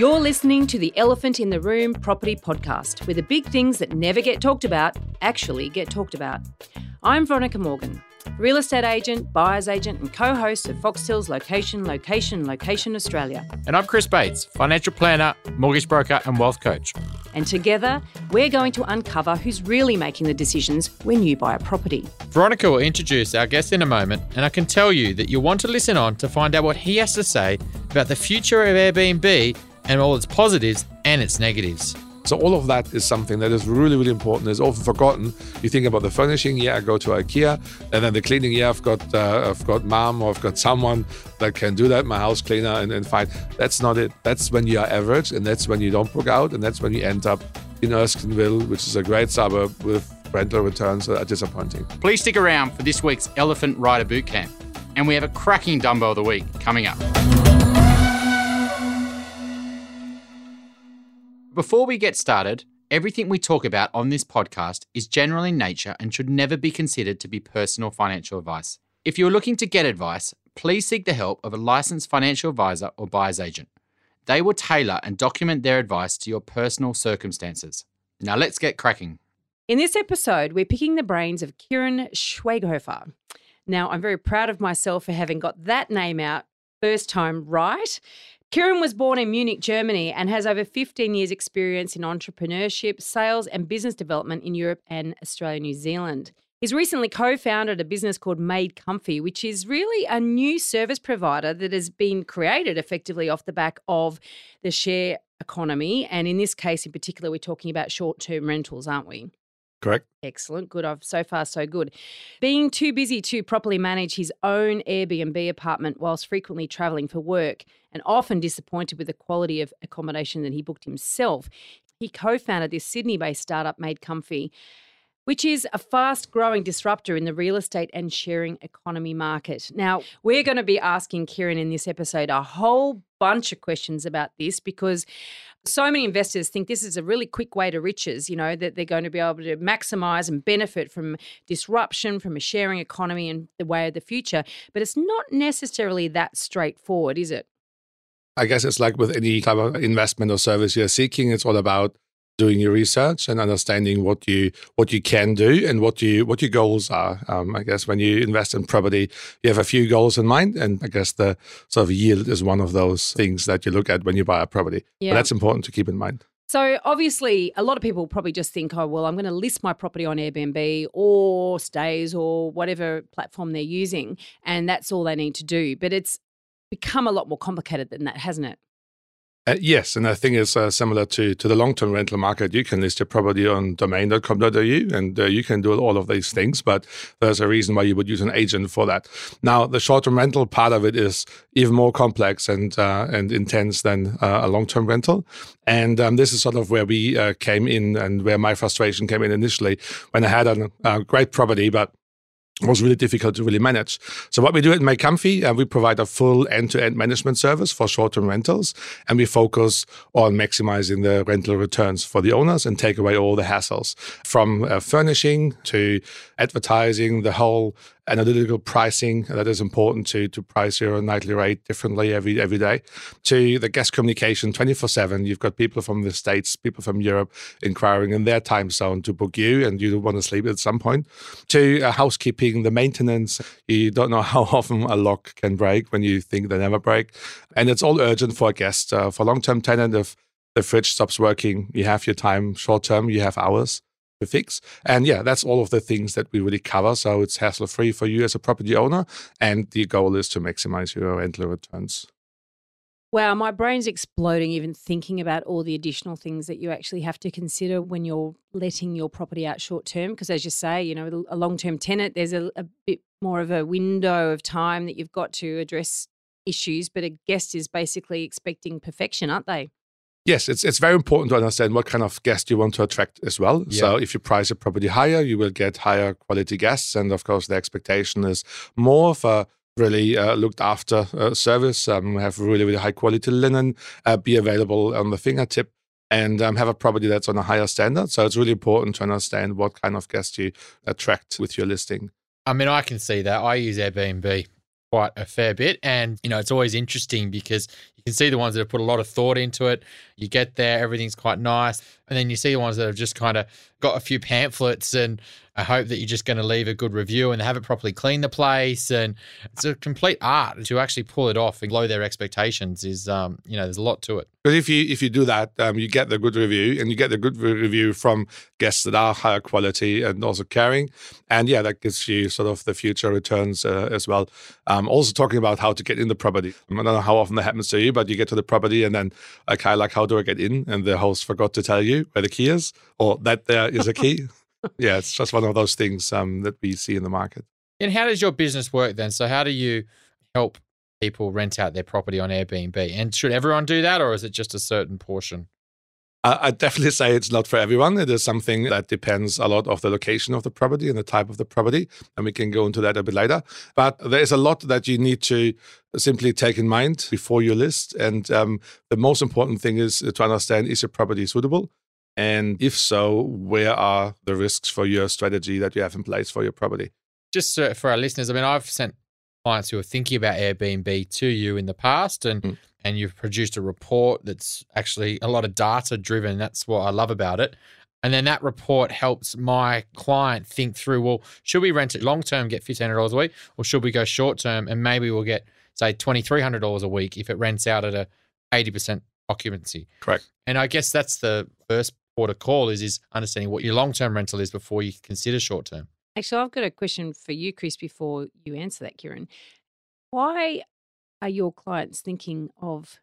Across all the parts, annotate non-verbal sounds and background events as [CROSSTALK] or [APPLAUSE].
You're listening to the Elephant in the Room Property Podcast, where the big things that never get talked about actually get talked about. I'm Veronica Morgan, real estate agent, buyer's agent, and co host of Foxtel's Location, Location, Location Australia. And I'm Chris Bates, financial planner, mortgage broker, and wealth coach. And together, we're going to uncover who's really making the decisions when you buy a property. Veronica will introduce our guest in a moment, and I can tell you that you'll want to listen on to find out what he has to say about the future of Airbnb and all its positives and its negatives. So all of that is something that is really, really important. It's often forgotten. You think about the furnishing. Yeah, I go to IKEA, and then the cleaning. Yeah, I've got uh, I've got mom or I've got someone that can do that. My house cleaner and, and fine. That's not it. That's when you are average, and that's when you don't book out, and that's when you end up in Erskineville, which is a great suburb with rental returns that are disappointing. Please stick around for this week's Elephant Rider Bootcamp, and we have a cracking Dumbo of the week coming up. Before we get started, everything we talk about on this podcast is general in nature and should never be considered to be personal financial advice. If you're looking to get advice, please seek the help of a licensed financial advisor or buyer's agent. They will tailor and document their advice to your personal circumstances. Now let's get cracking. In this episode, we're picking the brains of Quirin Schwaighofer. Now, I'm very proud of myself for having got that name out first time right. Quirin was born in Munich, Germany, and has over 15 years' experience in entrepreneurship, sales, and business development in Europe and Australia, New Zealand. He's recently co founded a business called Made Comfy, which is really a new service provider that has been created effectively off the back of the share economy. And in this case, in particular, we're talking about short term rentals, aren't we? Correct. Excellent. Good. I've so far so good. Being too busy to properly manage his own Airbnb apartment whilst frequently travelling for work and often disappointed with the quality of accommodation that he booked himself, he co-founded this Sydney-based startup Made Comfy which is a fast growing disruptor in the real estate and sharing economy market. Now, we're going to be asking Quirin in this episode a whole bunch of questions about this because so many investors think this is a really quick way to riches, you know, that they're going to be able to maximize and benefit from disruption, from a sharing economy and the way of the future. But it's not necessarily that straightforward, is it? I guess it's like with any type of investment or service you're seeking, it's all about doing your research and understanding what you what you can do and what you what your goals are. Um, I guess when you invest in property, you have a few goals in mind, and I guess the sort of yield is one of those things that you look at when you buy a property. Yeah. But that's important to keep in mind. So obviously, a lot of people probably just think, oh, well, I'm going to list my property on Airbnb or Stayz or whatever platform they're using, and that's all they need to do. But it's become a lot more complicated than that, hasn't it? Uh, yes, and I think it's uh, similar to, to the long term rental market. You can list your property on domain.com.au and uh, you can do all of these things, but there's a reason why you would use an agent for that. Now, the short term rental part of it is even more complex and uh, and intense than uh, a long term rental. And um, this is sort of where we uh, came in and where my frustration came in initially when I had a, a great property, but was really difficult to really manage. So what we do at Made Comfy, uh, we provide a full end-to-end management service for short-term rentals, and we focus on maximizing the rental returns for the owners and take away all the hassles from uh, furnishing to advertising, the whole analytical pricing that is important to to price your nightly rate differently every every day to the guest communication 24/7 you've got people from the states people from Europe inquiring in their time zone to book you and you want to sleep at some point to uh, housekeeping the maintenance. You don't know [LAUGHS] how often a lock can break when you think they never break and it's all urgent for a guest. Uh, for long-term tenant if the fridge stops working you have your time. Short term you have hours to fix. And yeah, that's all of the things that we really cover. So it's hassle free for you as a property owner. And the goal is to maximize your rental returns. Wow, my brain's exploding even thinking about all the additional things that you actually have to consider when you're letting your property out short term. Because as you say, you know, a long term tenant, there's a, a bit more of a window of time that you've got to address issues. But a guest is basically expecting perfection, aren't they? Yes, it's it's very important to understand what kind of guest you want to attract as well. Yeah. So if you price your property higher, you will get higher quality guests, and of course the expectation is more of a really uh, looked after uh, service, um, have really really high quality linen, uh, be available on the fingertip, and um, have a property that's on a higher standard. So it's really important to understand what kind of guest you attract with your listing. I mean, I can see that. I use Airbnb quite a fair bit. And, you know, it's always interesting because you can see the ones that have put a lot of thought into it. You get there, everything's quite nice. And then you see the ones that have just kind of got a few pamphlets and I hope that you're just going to leave a good review and they haven't properly cleaned the place. And it's a complete art to actually pull it off and blow their expectations is, um, you know, there's a lot to it. Because if you if you do that, um, you get the good review, and you get the good review from guests that are higher quality and also caring, and yeah, that gives you sort of the future returns uh, as well. Um, also talking about how to get in the property. I don't know how often that happens to you, but you get to the property and then okay, like how do I get in? And the host forgot to tell you where the key is, or that there is a key. [LAUGHS] yeah, it's just one of those things um, that we see in the market. And how does your business work then? So how do you help people rent out their property on Airbnb? And should everyone do that, or is it just a certain portion? I definitely [LAUGHS] say it's not for everyone. It is something that depends a lot of the location of the property and the type of the property, and we can go into that a bit later. But there is a lot that you need to simply take in mind before you list, and um, the most important thing is to understand: is your property suitable? And if so, where are the risks for your strategy that you have in place for your property? Just for our listeners, I mean, I've sent clients who are thinking about Airbnb to you in the past, and mm. And you've produced a report that's actually a lot of data driven. That's what I love about it. And then that report helps my client think through, well, should we rent it long term, get fifteen hundred dollars a week, or should we go short term and maybe we'll get say twenty three hundred dollars a week if it rents out at a eighty percent occupancy. Correct. And I guess that's the first port of call is is understanding what your long term rental is before you consider short term. Actually, I've got a question for you, Chris, before you answer that, Quirin. Why are your clients thinking of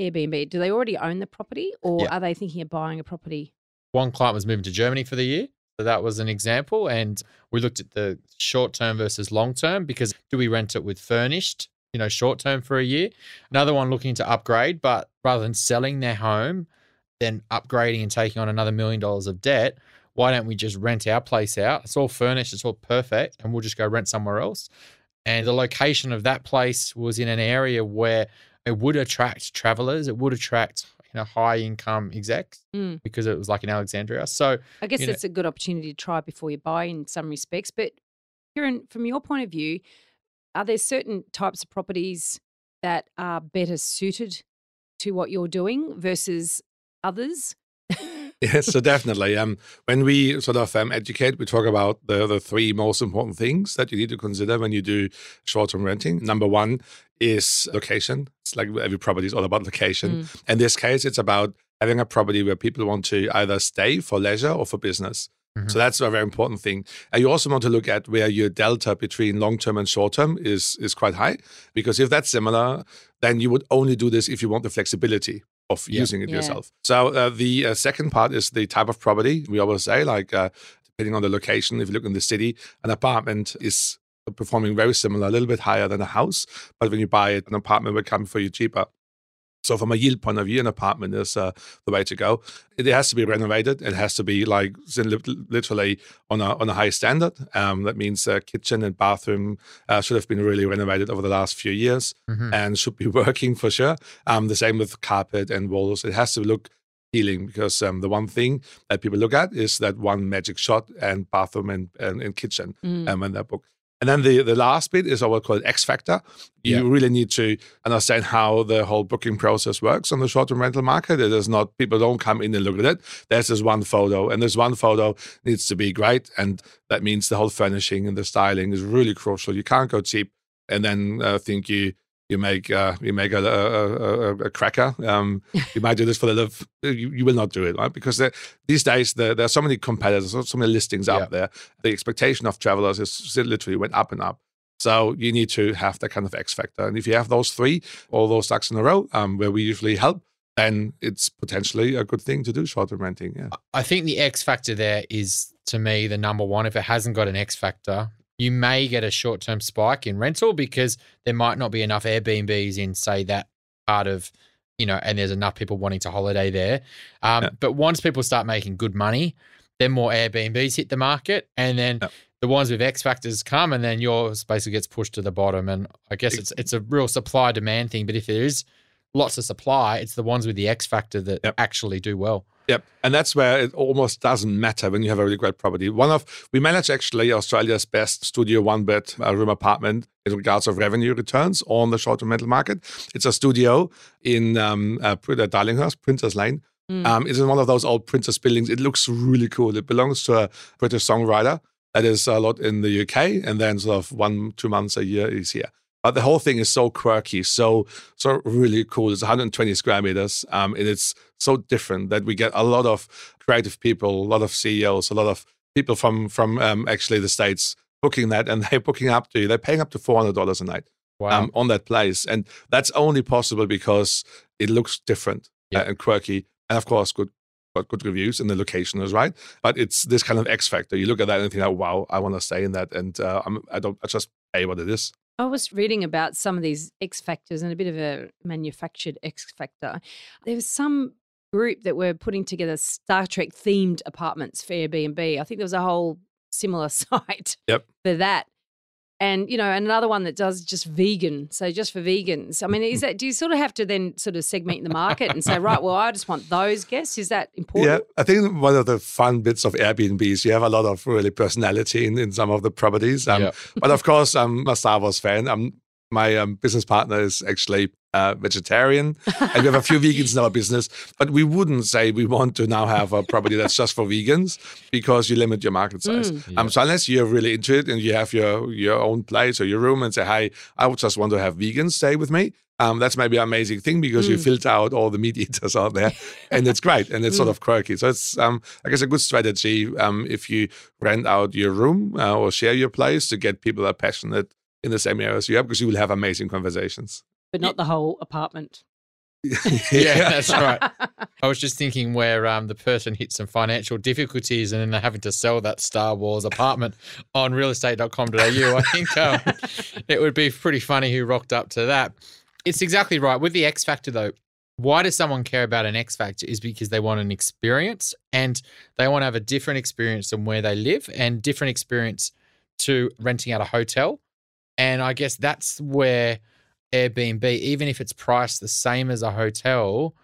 Airbnb? Do they already own the property or yeah. are they thinking of buying a property? One client was moving to Germany for the year. So that was an example. And we looked at the short term versus long term because do we rent it with furnished, you know, short term for a year? Another one looking to upgrade, but rather than selling their home, then upgrading and taking on another million dollars of debt, why don't we just rent our place out? It's all furnished, it's all perfect, and we'll just go rent somewhere else. And the location of that place was in an area where it would attract travelers, it would attract you know high income execs mm. because it was like in Alexandria. So I guess it's know, a good opportunity to try before you buy in some respects. But Quirin, from your point of view, are there certain types of properties that are better suited to what you're doing versus others? [LAUGHS] yes, so definitely. Um, when we sort of um, educate, we talk about the, the three most important things that you need to consider when you do short term renting. Number one is location. It's like every property is all about location. Mm. In this case, it's about having a property where people want to either stay for leisure or for business. Mm-hmm. So that's a very important thing. And you also want to look at where your delta between long term and short term is is quite high, because if that's similar, then you would only do this if you want the flexibility of yeah. using it yeah. yourself. So uh, the uh, second part is the type of property. We always say, like, uh, depending on the location, if you look in the city, an apartment is performing very similar, a little bit higher than a house. But when you buy it, an apartment will come for you cheaper. So from a yield point of view, an apartment is uh, the way to go. It has to be renovated. It has to be like literally on a on a high standard. Um, that means uh, kitchen and bathroom uh, should have been really renovated over the last few years mm-hmm. and should be [LAUGHS] working for sure. Um, the same with carpet and walls. It has to look healing because um, the one thing that people look at is that one magic shot and bathroom and, and, and kitchen mm. um, in that book. And then the, the last bit is what we call X factor. You yeah. really need to understand how the whole booking process works on the short-term rental market. It is not people don't come in and look at it. There's this one photo, and this one photo needs to be great, and that means the whole furnishing and the styling is really crucial. You can't go cheap and then uh, think you you make uh, you make a, a, a, a cracker. Um, you might do this for the love. You, you will not do it, right? Because these days there, there, are so many competitors, so many listings yeah. out there. The expectation of travelers is literally went up and up. So you need to have that kind of X factor. And if you have those three, all those ducks in a row, um, where we usually help, then it's potentially a good thing to do short-term renting. Yeah. I think the X factor there is to me the number one. If it hasn't got an X factor, you may get a short term spike in rental because there might not be enough Airbnbs in, say, that part of, you know, and there's enough people wanting to holiday there. Um, yeah. But once people start making good money, then more Airbnbs hit the market. And then yeah. the ones with X factors come, and then yours basically gets pushed to the bottom. And I guess it's it's a real supply demand thing. But if there is lots of supply. It's the ones with the X factor that Yep. actually do well. Yep. And that's where it almost doesn't matter when you have a really great property. One of, we manage actually Australia's best studio one bed uh, room apartment in regards of revenue returns on the short term rental market. It's a studio in um, uh, uh, Darlinghurst, Princess Lane. Mm. Um, it's in one of those old Princess buildings. It looks really cool. It belongs to a British songwriter that is a lot in the UK, and then sort of one, two months a year is here. But the whole thing is so quirky, so so really cool. It's 120 square meters, um, and it's so different that we get a lot of creative people, a lot of CEOs, a lot of people from from um, actually the states booking that, and [LAUGHS] they're booking up to they're paying up to 400 dollars a night Wow. um, on that place, and that's only possible because it looks different uh, and quirky, and of course, good got good reviews, and the location is right. But it's this kind of X factor. You look at that and think, like, wow, I want to stay in that, and uh, I'm, I don't, I just pay what it is. I was reading about some of these X factors and a bit of a manufactured X factor. There was some group that were putting together Star Trek themed apartments for Airbnb. I think there was a whole similar [LAUGHS] site Yep. for that. And you know, another one that does just vegan, so just for vegans. I mean, is [LAUGHS] that do you sort of have to then sort of segment the market and say, right, well, I just want those guests? Is that important? Yeah, I think one of the fun bits of Airbnb is you have a lot of really personality in, in some of the properties. Um, Yeah. But of course, I'm a Star Wars fan. Um, my um, business partner is actually uh, vegetarian, and we have a few [LAUGHS] vegans in our business. But we wouldn't say we want to now have a property that's just for vegans because you limit your market size. Mm. Um, so unless you're really into it and you have your your own place or your room and say, "Hey, I would just want to have vegans stay with me," um, that's maybe an amazing thing because you Mm. filter out all the meat [LAUGHS] eaters out there, and it's great and it's sort of quirky. So it's um, I guess a good strategy um, if you rent out your room uh, or share your place to get people that are passionate in the same area as you are because you will have amazing conversations. But not the whole apartment. [LAUGHS] yeah, that's right. I was just thinking where um, the person hit some financial difficulties and then they're having to sell that Star Wars apartment on realestate.com.au. I think [LAUGHS] um, it would be pretty funny who rocked up to that. It's exactly right. With the X Factor, though, why does someone care about an X Factor? Is because they want an experience and they want to have a different experience than where they live and different experience to renting out a hotel. And I guess that's where Airbnb, even if it's priced the same as a hotel,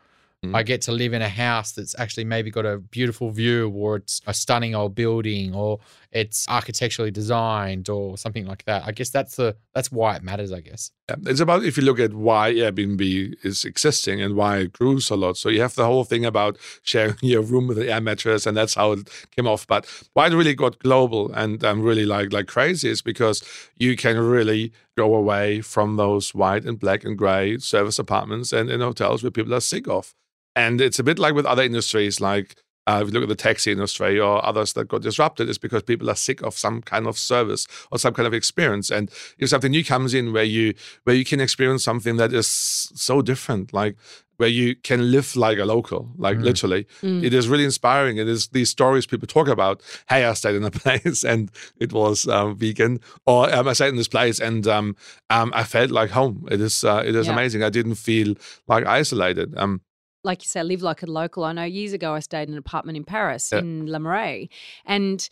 Mm. I get to live in a house that's actually maybe got a beautiful view or it's a stunning old building or it's architecturally designed or something like that. I guess that's the that's why it matters, I guess. Yeah, It's about if you look at why Airbnb is existing and why it grew so lot. So you have the whole thing about sharing [LAUGHS] your room with the air mattress, and that's how it came off. But why it really got global and um, really like like crazy is because you can really go away from those white and black and gray service apartments and in hotels where people are sick of. And it's a bit like with other industries, like uh, if you look at the taxi industry or others that got disrupted, it's because people are sick of some kind of service or some kind of experience. And if something new comes in where you where you can experience something that is so different, like where you can live like a local, like Mm. literally, Mm. it is really inspiring. It is these stories people talk about. Hey, I stayed in a [LAUGHS] place and it was um, vegan, or um, I stayed in this place and um, um, I felt like home. It is uh, it is Yeah. amazing. I didn't feel like isolated. Um, like you say, live like a local. I know years ago I stayed in an apartment in Paris Yeah. in La Marais, and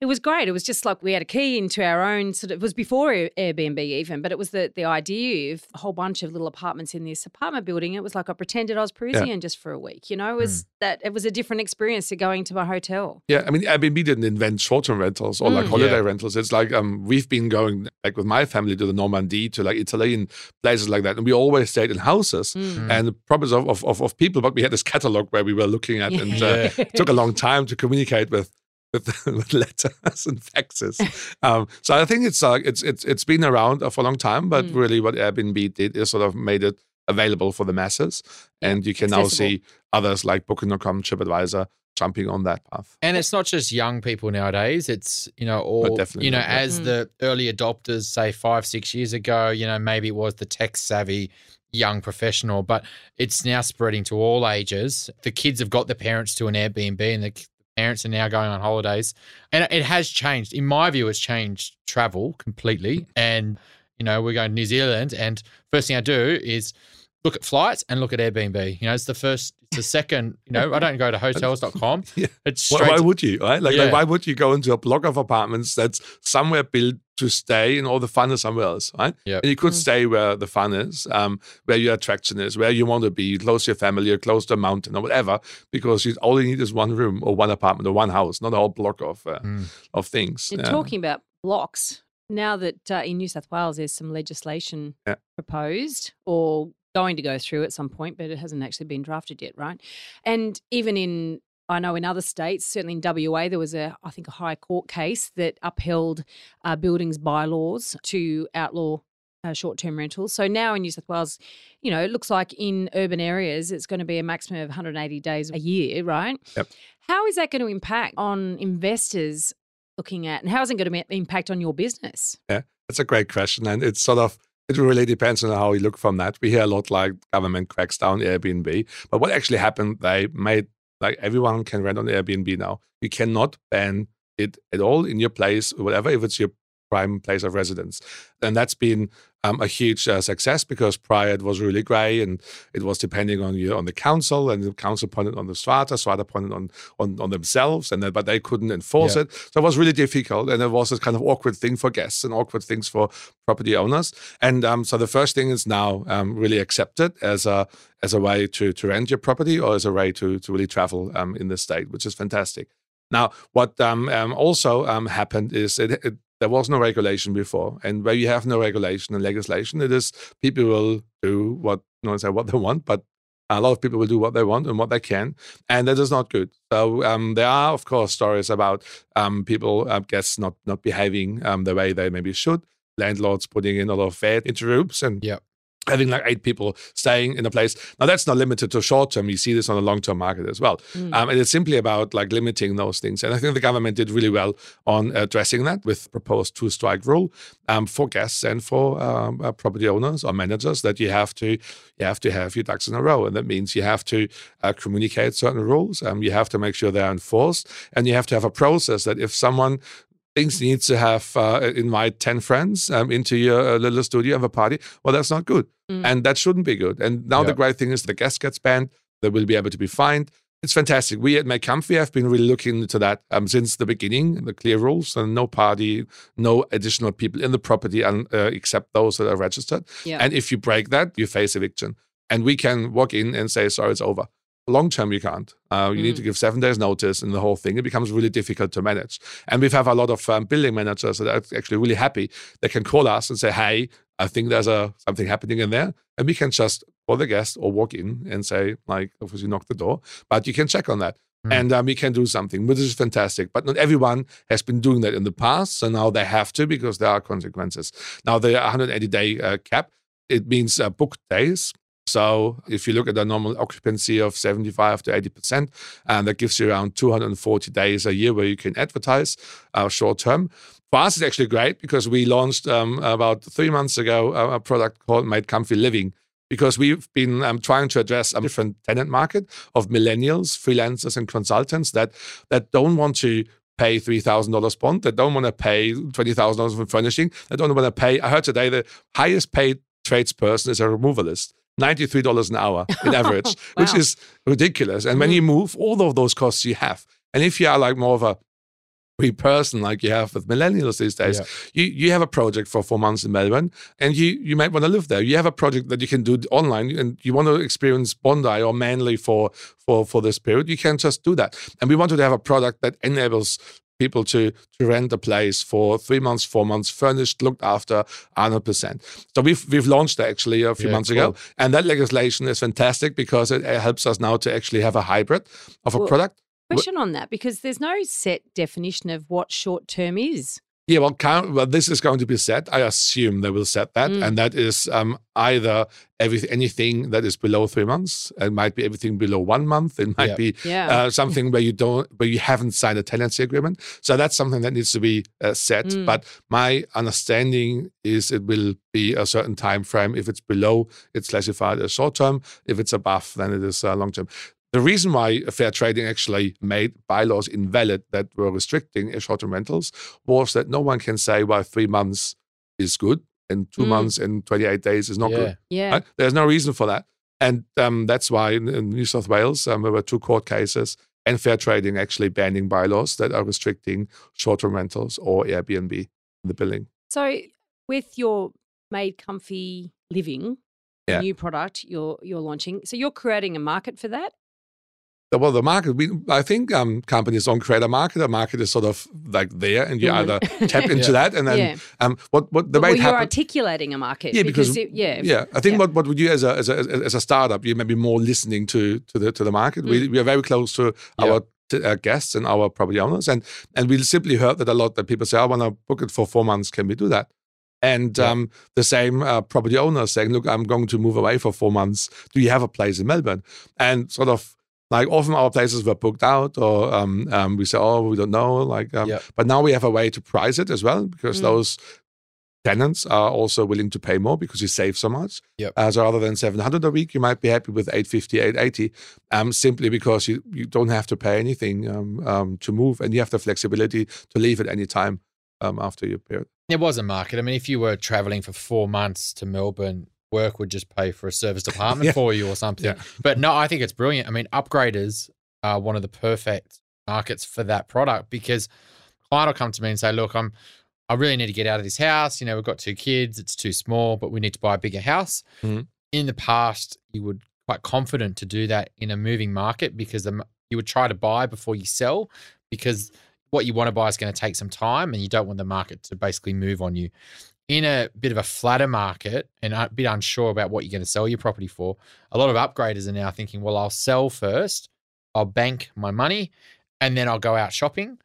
it was great. It was just like we had a key into our own sort of. It was before Airbnb even, but it was the the idea of a whole bunch of little apartments in this apartment building. It was like I pretended I was Parisian just for a week. You know, it was that it was a different experience to going to my hotel. Yeah, I mean, Airbnb didn't invent short-term rentals or like Mm. holiday Yeah. rentals. It's like um, we've been going like with my family to the Normandy, to like Italy and places like that, and we always stayed in houses Mm. and the properties of, of, of, of people. But we had this catalog where we were looking at, and uh, it took a long time to communicate with with, [LAUGHS] with letters and faxes. Um, so I think it's uh, it's it's it's been around for a long time, but Mm. really what Airbnb did is sort of made it available for the masses, and you can now see others like Booking.com, TripAdvisor jumping on that path. And it's not just young people nowadays. It's, you know, all, definitely you know, not, yeah. as Mm. the early adopters, say five, six years ago, you know, maybe it was the tech savvy young professional, but it's now spreading to all ages. The kids have got the parents to an Airbnb and the parents are now going on holidays. And it has changed. In my view, it's changed travel completely. And, you know, we're going to New Zealand and first thing I do is look at flights and look at Airbnb. You know, it's the first, it's the second. You know, I don't go to [LAUGHS] hotels.com. [LAUGHS] Yeah. It's Why, straight. why to- would you, right? Like, Yeah. like, why would you go into a block of apartments that's somewhere built to stay and all the fun is somewhere else, right? Yep. And you could Mm. stay where the fun is, um, where your attraction is, where you want to be, close to your family or close to a mountain or whatever, because you all you need is one room or one apartment or one house, not a whole block of uh, Mm. of things. And Yeah. talking about blocks, now that uh, in New South Wales there's some legislation Yeah. proposed or going to go through at some point, but it hasn't actually been drafted yet, right? And even in I know in other states, certainly in WA, there was a, I think, a high court case that upheld uh, buildings bylaws to outlaw uh, short-term rentals. So now in New South Wales, you know, it looks like in urban areas it's going to be a maximum of 180 days a year, right? Yep. How is that going to impact on investors looking at, and how is it going to impact on your business? Yeah, that's a great question, and it's sort of it really depends on how you look from that. We hear a lot like government cracks down Airbnb, but what actually happened? They made like everyone can rent on Airbnb now. You cannot ban it at all in your place, whatever, if it's your prime place of residence, and that's been um, a huge uh, success because prior it was really grey and it was depending on you on the council and the council pointed on the strata, strata pointed on on, on themselves, and then, but they couldn't enforce Yeah. it. So it was really difficult, and it was this kind of awkward thing for guests and awkward things for property owners. And um, so the first thing is now um, really accepted as a as a way to to rent your property or as a way to to really travel um, in the state, which is fantastic. Now, what um, um, also um, happened is it, it, there was no regulation before, and where you have no regulation and legislation, it is people will do what no one say what they want, but a lot of people will do what they want and what they can, and that is not good. So um, there are, of course, stories about um, people, I guess, not not behaving um, the way they maybe should. Landlords putting in a lot of VAT into rooms and Yep. Having like eight people staying in a place. Now that's not limited to short term. You see this on the long term market as well. Mm. Um, and it's simply about like limiting those things. And I think the government did really well on addressing that with proposed two strike rule um, for guests and for um, uh, property owners or managers that you have to you have to have your ducks in a row, and that means you have to uh, communicate certain rules. Um, you have to make sure they're enforced, and you have to have a process that if someone thinks need to have uh, invite 10 friends um, into your uh, little studio of a party well that's not good. Mm. and that shouldn't be good. And now the great thing is the guest gets banned they will be able to be fined. It's fantastic. We at Made Comfy have been really looking into that um, since the beginning the clear rules and no party no additional people in the property and, uh, except those that are registered. Yeah. and if you break that you face eviction. And we can walk in and say sorry it's over long term you can't. Uh, you need to give seven days notice and the whole thing. It becomes really difficult to manage. And we've have a lot of um, building managers that are actually really happy. They can call us and say hey i think there's a something happening in there. And we can just call the guest or walk in and say like obviously knock the door but you can check on that. Hmm. and um, we can do something which is fantastic but not everyone has been doing that in the past so now they have to because there are consequences. Now the 180 day uh, cap it means uh, booked days so if you look at the normal occupancy of 75 to 80%, and that gives you around 240 days a year where you can advertise uh, short term. For us, it's actually great because we launched um, about three months ago a, a product called Made Comfy Living because we've been um, trying to address a different tenant market of millennials, freelancers, and consultants that that don't want to pay three thousand dollars bond, that don't want to pay twenty thousand dollars for furnishing, that don't want to pay. I heard today the highest paid tradesperson is a removalist. $93 an hour [LAUGHS] in average, which is ridiculous. And when Mhm. you move, all of those costs you have. And if you are like more of a free person like you have with millennials these days, Yeah. you, you have a project for four months in Melbourne and you, you might want to live there. You have a project that you can do online and you want to experience Bondi or Manly for, for, for this period, you can just do that. And we wanted to have a product that enables people to, to rent a place for three months, four months, furnished, looked after, 100%. So we've, we've launched that actually a few Yeah, months ago. And that legislation is fantastic because it, it helps us now to actually have a hybrid of a Well, product. Question on that because there's no set definition of what short term is. Yeah, well, count, well, this is going to be set. I assume they will set that, Mm. and that is um, either every, anything that is below three months. It might be everything below one month. It might Yeah. be Yeah. uh, something where you don't, where you haven't signed a tenancy agreement. So that's something that needs to be uh, set. Mm. But my understanding is it will be a certain time frame. If it's below, it's classified as short term. If it's above, then it is uh, long term. The reason why fair trading actually made bylaws invalid that were restricting short term rentals was that no one can say, well, three months is good and two Mm. months and 28 days is not yeah. good. Yeah. Right? There's no reason for that. And um, that's why in, in New South Wales, um, there were two court cases and fair trading actually banning bylaws that are restricting short term rentals or Airbnb in the billing. So with your made comfy living Yeah. new product you're you're launching, so you're creating a market for that. Well, the market, we, I think um, companies don't create a market. The market is sort of like there, and you Mhm. either [LAUGHS] tap into Yeah. that, and then yeah. um, what what the well, way it you're happens. articulating a market. Yeah, because- it, yeah, Yeah, I think Yeah. what, what would you as a, as a as a startup, you may be more listening to to the to the market. We Mm. we are very close to Yeah. our t- uh, guests and our property owners, and and we simply heard that a lot that people say, I want to book it for four months. Can we do that? And Yeah. um, the same uh, property owners saying, look, I'm going to move away for four months. Do you have a place in Melbourne? And sort of like often our places were booked out, or um, um, we say, oh, we don't know. Like, um, Yeah. but now we have a way to price it as well because Mm. those tenants are also willing to pay more because you save so much. Yep. Uh, so rather than 700 a week, you might be happy with 850, 880, um, simply because you, you don't have to pay anything um, um, to move and you have the flexibility to leave at any time um, after your period. It was a market. I mean, if you were traveling for four months to Melbourne, work would just pay for a service [LAUGHS] department Yeah. for you or something. Yeah. But no, I think it's brilliant. I mean, upgraders are one of the perfect markets for that product because client will come to me and say, "Look, I'm, I really need to get out of this house. You know, we've got two kids. It's too small, but we need to buy a bigger house." Mhm. In the past, you would quite confident to do that in a moving market because the, you would try to buy before you sell because what you want to buy is going to take some time and you don't want the market to basically move on you. In a bit of a flatter market and a bit unsure about what you're going to sell your property for, a lot of upgraders are now thinking, well, I'll sell first, I'll bank my money, and then I'll go out shopping.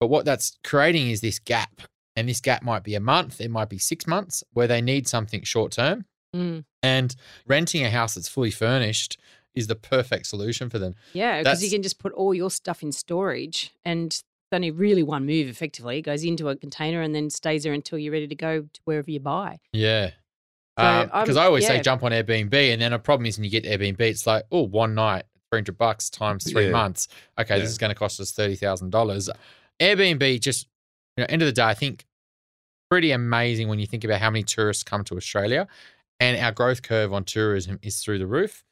But what that's creating is this gap. And this gap might be a month, it might be six months where they need something short term. Mm. And renting a house that's fully furnished is the perfect solution for them. yeah, because you can just put all your stuff in storage and only really one move. Effectively, it goes into a container and then stays there until you're ready to go to wherever you buy. Yeah. So, Because um, I always yeah. say jump on Airbnb, and then a problem is when you get Airbnb, it's like, oh, one night, 300 bucks times three Yeah. months. Okay, Yeah. this is going to cost us $30,000. Airbnb just, you know, end of the day, I think pretty amazing when you think about how many tourists come to Australia and our growth curve on tourism is through the roof.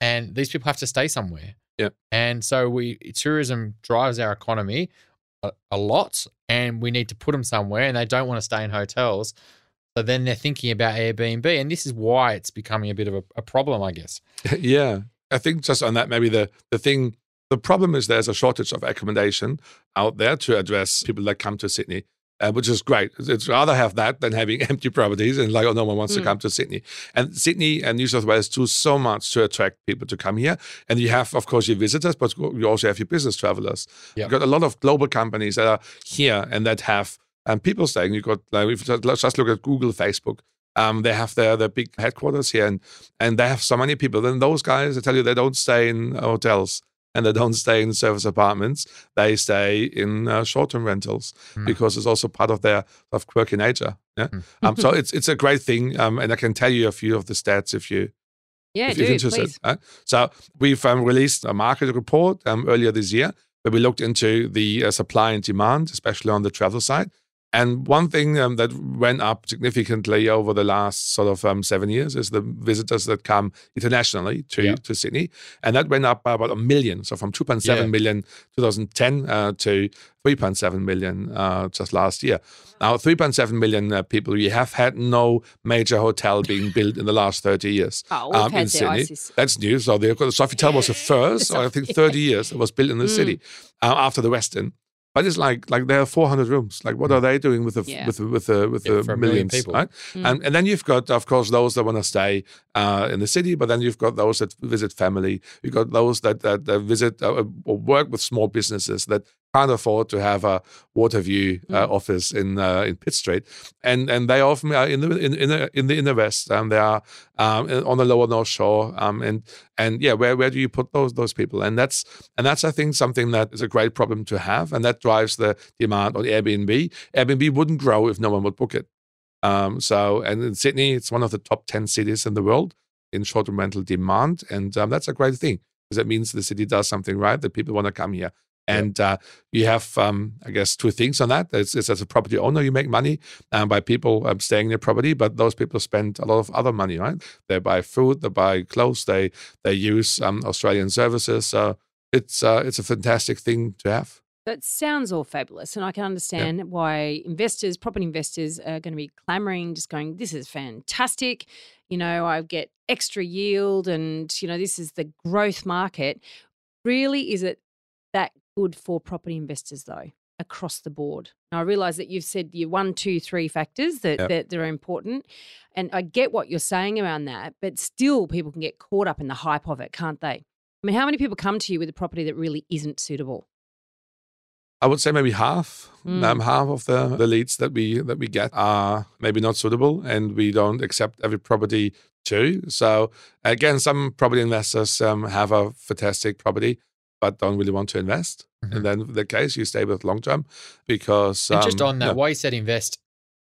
And these people have to stay somewhere. Yep. And so we tourism drives our economy a, lot and we need to put them somewhere and they don't want to stay in hotels. So then they're thinking about Airbnb. And this is why it's becoming a bit of a, a problem, I guess. [LAUGHS] yeah, I think just on that, maybe the the thing, the problem is there's a shortage of accommodation out there to address people that come to Sydney. Uh, which is great. It's rather have that than having [LAUGHS] empty properties and like, oh, no one wants to Mm. come to Sydney. And Sydney and New South Wales do so much to attract people to come here. And you have, of course, your visitors, but you also have your business travelers. Yep. You've got a lot of global companies that are here and that have um, people staying. You've got, like, if you let's just look at Google, Facebook. Um, they have their, their big headquarters here and, and they have so many people. Then those guys, I tell you, they don't stay in hotels and they don't stay in service apartments. They stay in uh, short-term rentals Hmm. because it's also part of their of quirky nature. Yeah. Hmm. Um, so [LAUGHS] it's it's a great thing, um, and I can tell you a few of the stats if you Yeah, if do you're interested. please. uh, so we've um, released a market report um, earlier this year where we looked into the uh, supply and demand, especially on the travel side. And one thing um, that went up significantly over the last sort of um, seven years is the visitors that come internationally to, Yeah. to Sydney. And that went up by about a million. So from 2.7 Yeah. million 2010 uh, to 3.7 million uh, just last year. Now, 3.7 million uh, people, you have had no major hotel being built in the last 30 years Oh, um, in Sydney. ISIS. That's new. So the Sofitel was the [LAUGHS] first, or I think 30 years it was built in the Mm. city uh, after the Westin. But it's like like there are 400 rooms. Like what are they doing with the Yeah. with the, with the with Yeah, the for a million millions? people. Right? Mm. And and then you've got of course those that want to stay uh, in the city, but then you've got those that visit family. You've got those that that, that visit uh, or work with small businesses that can't afford to have a Waterview uh, Mm. office in uh, in Pitt Street, and and they often are in the in, in the in the inner west, and they are um, on the lower North Shore, um, and and yeah, where where do you put those those people? And that's and that's I think something that is a great problem to have, and that drives the demand on Airbnb. Airbnb wouldn't grow if no one would book it. Um, so and in Sydney, it's one of the top ten cities in the world in short-term rental demand, and um, that's a great thing because it means the city does something right that people want to come here. And uh, you have, um, I guess, two things on that. It's, it's as a property owner, you make money um, by people um, staying in your property, but those people spend a lot of other money, right? They buy food, they buy clothes, they they use um, Australian services. So it's uh, it's a fantastic thing to have. That sounds all fabulous. And I can understand why investors, property investors, are going to be clamoring, just going, this is fantastic. You know, I get extra yield and, you know, this is the growth market. Really, is it that good for property investors, though, across the board? Now, I realize that you've said your one, two, three factors that, Yep. that, that are important. And I get what you're saying around that, but still people can get caught up in the hype of it, can't they? I mean, how many people come to you with a property that really isn't suitable? I would say maybe half, Mm. um, half of the, the leads that we that we get are maybe not suitable, and we don't accept every property too. So again, some property investors um, have a fantastic property, but don't really want to invest. Mhm. And then the case, you stay with long term because And just um, on that, yeah. why you said invest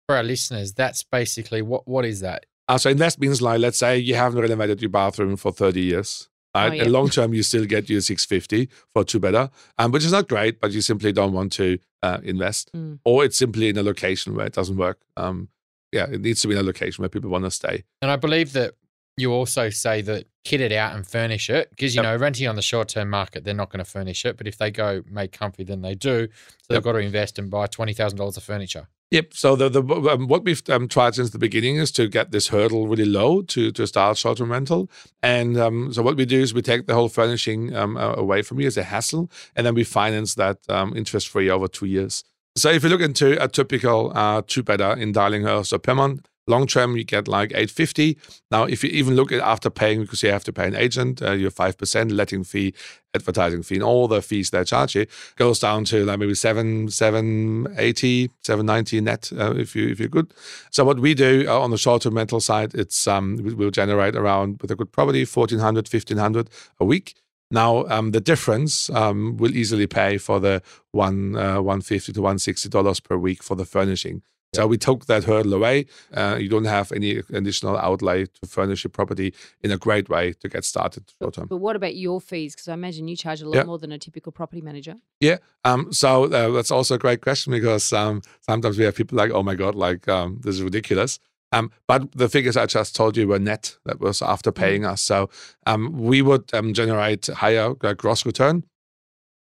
for our listeners, that's basically what what is that? Uh, so invest means like let's say you haven't renovated your bathroom for 30 years. Right? Oh, yeah. And long term, you still get your 650 for two better, um, which is not great, but you simply don't want to uh, invest, Mm. or it's simply in a location where it doesn't work. Um, yeah, it needs to be in a location where people want to stay. And I believe that you also say that kit it out and furnish it because you Yep. know renting on the short term market they're not going to furnish it, but if they go Made Comfy, then they do. So they've got to invest and buy twenty thousand dollars of furniture. Yep. So the, the um, what we've um, tried since the beginning is to get this hurdle really low to to start short-term rental. And um, so what we do is we take the whole furnishing um, away from you as a hassle, and then we finance that um, interest-free over two years. So if you look into a typical uh, two-bedder in Darlinghurst or Pyrmont, long term you get like 850. Now, if you even look at after paying, because you have to pay an agent, uh, your five percent letting fee, advertising fee, and all the fees they charge you, goes down to like maybe seven, seven eighty, seven ninety net uh, if you if you're good. So what we do uh, on the short-term rental side, it's um we- we'll generate around with a good property 1400, 1500 a week. Now um, the difference um, will easily pay for the one uh, one fifty to one sixty dollars per week for the furnishing. So we took that hurdle away. Uh, you don't have any additional outlay to furnish your property in a great way to get started short term. But what about your fees? Because I imagine you charge a lot Yeah. more than a typical property manager. Yeah. Um, so uh, that's also a great question because um, sometimes we have people like, oh my God, like um, this is ridiculous. Um, but the figures I just told you were net. That was after paying us. So um, we would um, generate higher uh, gross return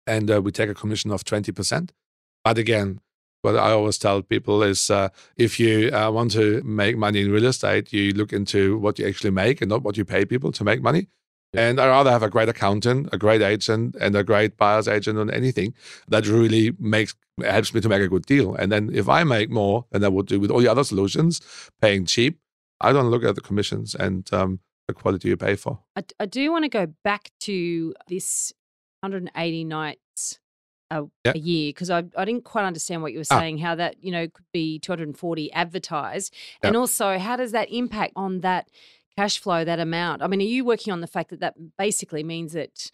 and uh, we take a commission of 20%. But again, what I always tell people is uh, if you uh, want to make money in real estate, you look into what you actually make and not what you pay people to make money. And I rather have a great accountant, a great agent, and a great buyer's agent on anything that really makes helps me to make a good deal. And then if I make more than I would do with all the other solutions, paying cheap, I don't look at the commissions and um, the quality you pay for. I, I do want to go back to this 180 nights a, Yeah. a year because I, I didn't quite understand what you were Ah. saying, how that, you know, could be 240 advertised. And also, how does that impact on that cash flow, that amount? I mean, are you working on the fact that that basically means that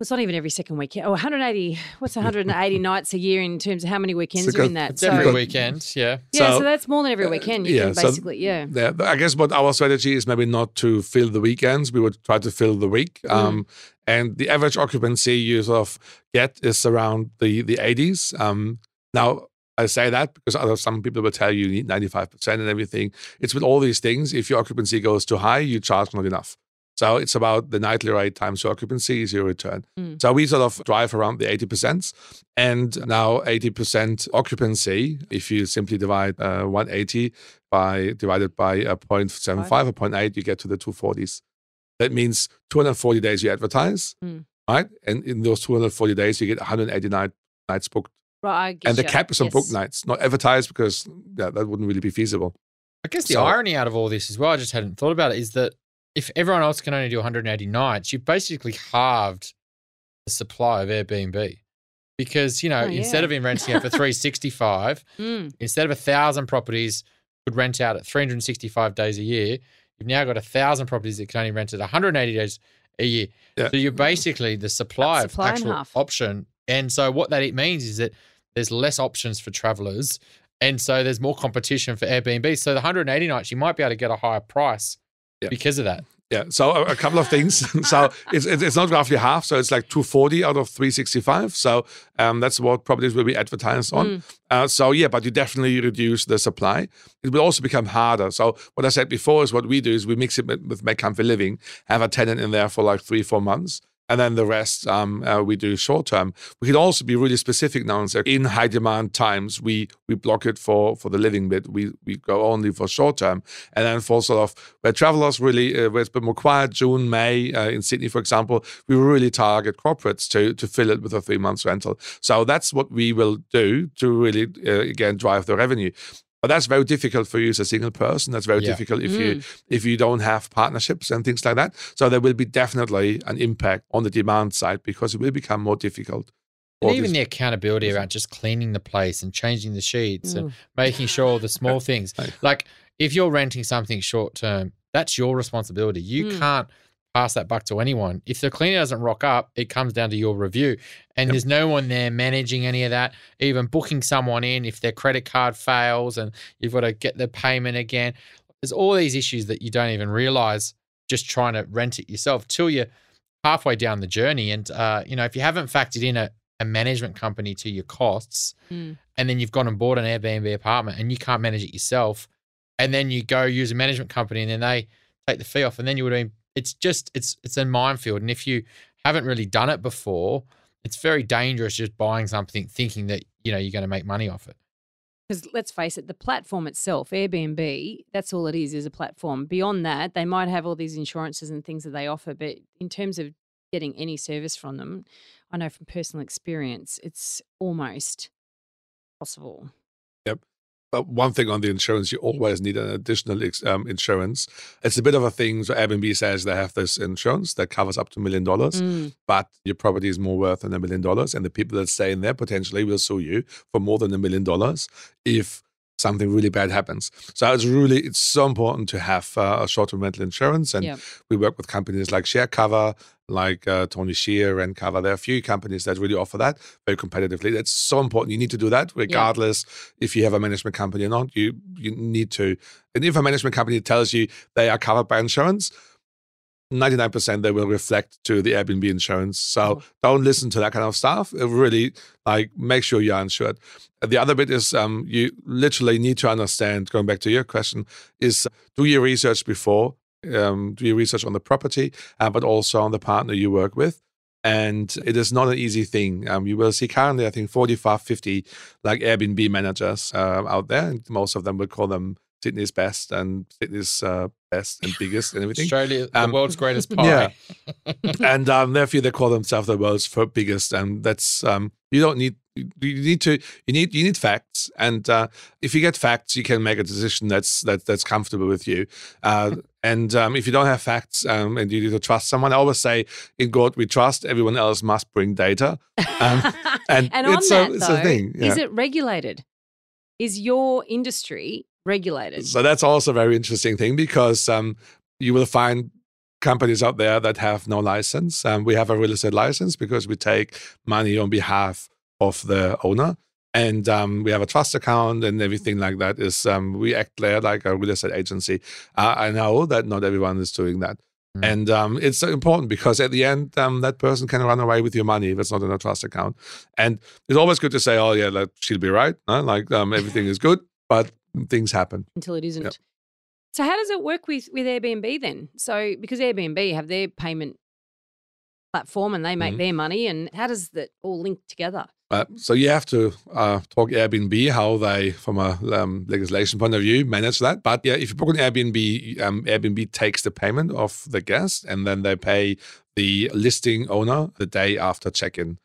it's not even every second weekend. Oh, 180, what's 180 [LAUGHS] nights a year in terms of how many weekends are in that? It's So, every weekend, yeah. yeah, so, So, that's more than every uh, weekend. You yeah, can so basically, yeah. Yeah, I guess what our strategy is maybe not to fill the weekends. We would try to fill the week. Um, and the average occupancy you sort of get is around the the 80s. Um, now I say that because other some people will tell you you need 95% and everything. It's with all these things. If your occupancy goes too high, you charge not enough. So it's about the nightly rate times your occupancy is your return. Mm. So we sort of drive around the 80%. And now 80% occupancy, if you simply divide uh, 180 by divided by a 0.75 or 0.8, you get to the 240s. That means 240 days you advertise, Mm. right? And in those 240 days, you get 189 nights booked. Right, and the ya. cap is on Yes. booked nights, not advertised because yeah, that wouldn't really be feasible. I guess the So- irony out of all this as well, I just hadn't thought about it, is that if everyone else can only do 180 nights, you've basically halved the supply of Airbnb. Because, you know, Oh, instead of him [LAUGHS] renting it for 365, Mm. instead of a thousand properties could rent out at 365 days a year, you've now got a thousand properties that can only rent at 180 days a year. Yeah. So you're basically the supply Cut supply of actual half. option. And so what that it means is that there's less options for travelers. And so there's more competition for Airbnb. So the 180 nights, you might be able to get a higher price Yeah. because of that. Yeah, so a, a couple of things. [LAUGHS] so it's, it's not roughly half. So it's like 240 out of 365. So um, that's what properties will be advertised on. Mm. Uh, so yeah, but you definitely reduce the supply. It will also become harder. So what I said before is what we do is we mix it with, with Made Comfy Living, have a tenant in there for like three, four months. And then the rest um, uh, we do short term. We can also be really specific now and say in high demand times we we block it for for the living bit. We we go only for short term, and then for sort of where travelers really uh, where it's been more quiet, June, May uh, in Sydney, for example, we really target corporates to to fill it with a three months rental. So that's what we will do to really uh, again drive the revenue. But that's very difficult for you as a single person. That's very Yeah. difficult if you if you don't have partnerships and things like that. So there will be definitely an impact on the demand side because it will become more difficult. And even these- the accountability around just cleaning the place and changing the sheets and Mm. making sure all the [LAUGHS] small things. Like if you're renting something short term, that's your responsibility. You Mm. can't pass that buck to anyone. If the cleaner doesn't rock up, it comes down to your review. And Yep. there's no one there managing any of that, even booking someone in if their credit card fails and you've got to get the payment again. There's all these issues that you don't even realize just trying to rent it yourself till you're halfway down the journey. And, uh, you know, if you haven't factored in a, a management company to your costs, Mm. and then you've gone and bought an Airbnb apartment and you can't manage it yourself, and then you go use a management company and then they take the fee off, and then you would have. It's just it's it's a minefield, and if you haven't really done it before, it's very dangerous just buying something thinking that you know you're going to make money off it. Because let's face it, the platform itself, Airbnb, that's all it is, is a platform. Beyond that, they might have all these insurances and things that they offer, but in terms of getting any service from them, I know from personal experience, it's almost possible. But one thing on the insurance, you always need an additional um, insurance. It's a bit of a thing. So Airbnb says they have this insurance that covers up to a million dollars, Mm. but your property is more worth than a million dollars, and the people that stay in there potentially will sue you for more than a million dollars if something really bad happens. So it's really it's so important to have uh, a short-term rental insurance, and Yep. we work with companies like ShareCover, like uh, Tony Shear and Cover. There are a few companies that really offer that very competitively. That's so important. You need to do that regardless if you have a management company or not. You you need to. And if a management company tells you they are covered by insurance, 99% they will reflect to the Airbnb insurance. So Oh. don't listen to that kind of stuff. It really like make sure you're insured. The other bit is um, you literally need to understand, going back to your question, is do your research before, um, do your research on the property, uh, but also on the partner you work with. And it is not an easy thing. Um, you will see currently, I think, 45, 50 like Airbnb managers uh, out there. And most of them will call them Sydney's best and Sydney's uh, best and biggest and everything. Australia, Um, the world's greatest [LAUGHS] pie. yeah. [LAUGHS] and um, therefore they call themselves the world's biggest. And that's um, you don't need you you need to you need you need facts. And uh, if you get facts, you can make a decision that's that, that's comfortable with you. Uh, and um, if you don't have facts um, and you need to trust someone, I always say in God we trust. Everyone else must bring data. Um, [LAUGHS] and and on it's that, a, it's though, a thing. is it regulated? Is your industry regulated? So that's also a very interesting thing because um, you will find companies out there that have no license. Um, we have a real estate license because we take money on behalf of the owner. And um, we have a trust account and everything like that. Is um, we act there like a real estate agency. Uh, I know that not everyone is doing that, Mm. and um, it's important because at the end, um, that person can run away with your money if it's not in a trust account. And it's always good to say, "Oh yeah, like, she'll be right," huh? like um, everything is good, but things happen. until it isn't. So how does it work with with Airbnb then? So because Airbnb have their payment platform and they make Mhm. their money, and how does that all link together? Uh, so you have to uh, talk Airbnb how they, from a um, legislation point of view, manage that. But yeah, if you book on Airbnb, um, Airbnb takes the payment of the guest, and then they pay the listing owner the day after check-in.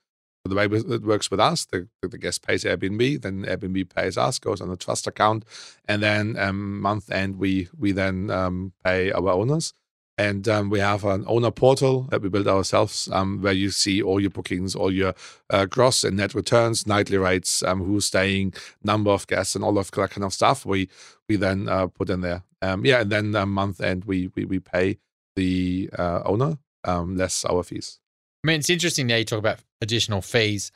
The way it works with us, the, the guest pays Airbnb, then Airbnb pays us, goes on a trust account, and then um, month end we we then um, pay our owners. And um, we have an owner portal that we built ourselves, um, where you see all your bookings, all your uh, gross and net returns, nightly rates, um, who's staying, number of guests, and all of that kind of stuff. We we then uh, put in there. Um, yeah, and then uh, month end we we we pay the uh, owner um, less our fees. I mean, it's interesting now you talk about additional fees.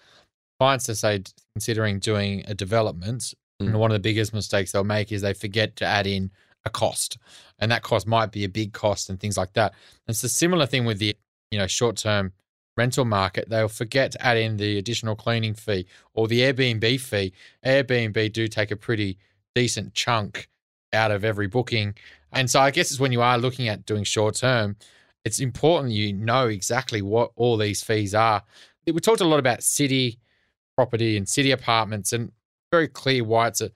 Clients are say considering doing a development, and Mm. one of the biggest mistakes they'll make is they forget to add in a cost, and that cost might be a big cost and things like that. And it's a similar thing with the you know short term rental market. They'll forget to add in the additional cleaning fee or the Airbnb fee. Airbnb do take a pretty decent chunk out of every booking, and so I guess it's when you are looking at doing short term, it's important you know exactly what all these fees are. We talked a lot about city property and city apartments, and very clear why it's a,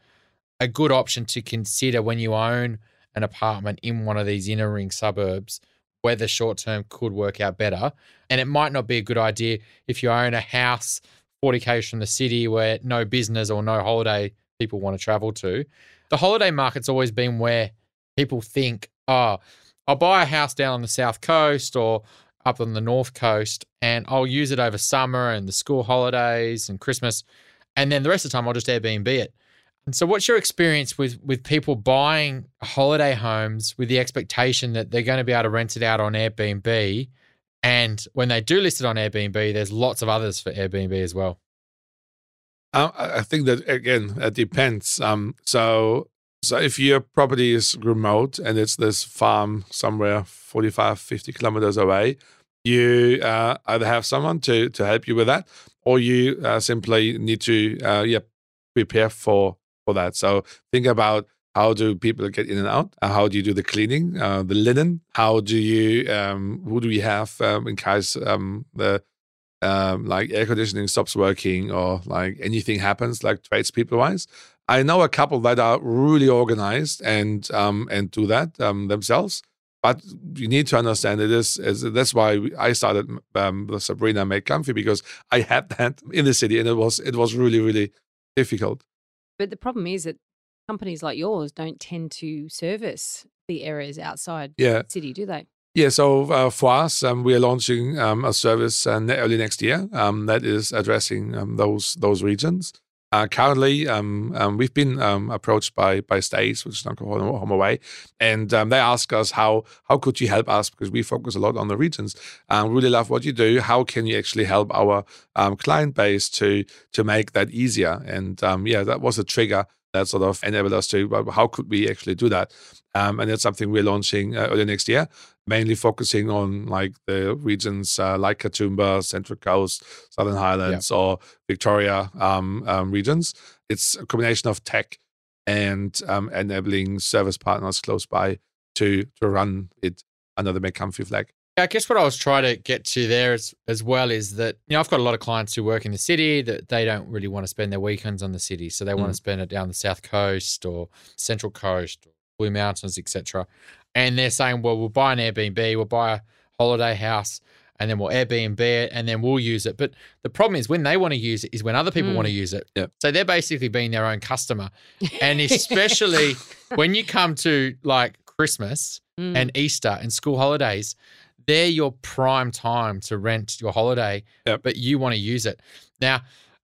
a good option to consider when you own an apartment in one of these inner ring suburbs, whether short term could work out better. And it might not be a good idea if you own a house 40 k's from the city where no business or no holiday people want to travel to. The holiday market's always been where people think, oh, I'll buy a house down on the south coast or up on the north coast and I'll use it over summer and the school holidays and Christmas. And then the rest of the time I'll just Airbnb it. And so what's your experience with with people buying holiday homes with the expectation that they're going to be able to rent it out on Airbnb? And when they do list it on Airbnb, there's lots of others for Airbnb as well. I think that again, it depends. Um, so so if your property is remote and it's this farm somewhere 45, 50 kilometers away, you uh, either have someone to, to help you with that or you uh, simply need to uh, yeah, prepare for, for that. So think about how do people get in and out? Uh, how do you do the cleaning, uh, the linen? How do you, um, who do we have um, in case um, the um, like air conditioning stops working or like anything happens, like tradespeople wise. I know a couple that are really organized and um, and do that um, themselves. But you need to understand it is, is that's why I started um, the Sabrina Made Comfy because I had that in the city and it was it was really really difficult. But the problem is that companies like yours don't tend to service the areas outside Yeah. the city, do they? Yeah, so uh, for us, um, we are launching um, a service uh, early next year um, that is addressing um, those those regions. Uh, currently, um, um, we've been um, approached by by Stayz, which is not home, away, and um, they ask us how how could you help us because we focus a lot on the regions. Um, really love what you do. How can you actually help our um, client base to to make that easier? And um, yeah, that was a trigger that sort of enabled us to. How could we actually do that? Um, and that's something we're launching uh, early next year, mainly focusing on like the regions uh, like Katoomba, Central Coast, Southern Highlands, or Victoria um, um, regions. It's a combination of tech and um, enabling service partners close by to to run it under the Made Comfy flag. I guess what I was trying to get to there as, as well is that, you know, I've got a lot of clients who work in the city that they don't really want to spend their weekends on the city. So they want Mm. to spend it down the South Coast or Central Coast, or Blue Mountains, etc. And they're saying, well, we'll buy an Airbnb, we'll buy a holiday house, and then we'll Airbnb it, and then we'll use it. But the problem is when they want to use it is when other people Mm. want to use it. Yep. So they're basically being their own customer. [LAUGHS] And especially when you come to like Christmas Mm. and Easter and school holidays, they're your prime time to rent your holiday, Yep. but you want to use it. Now,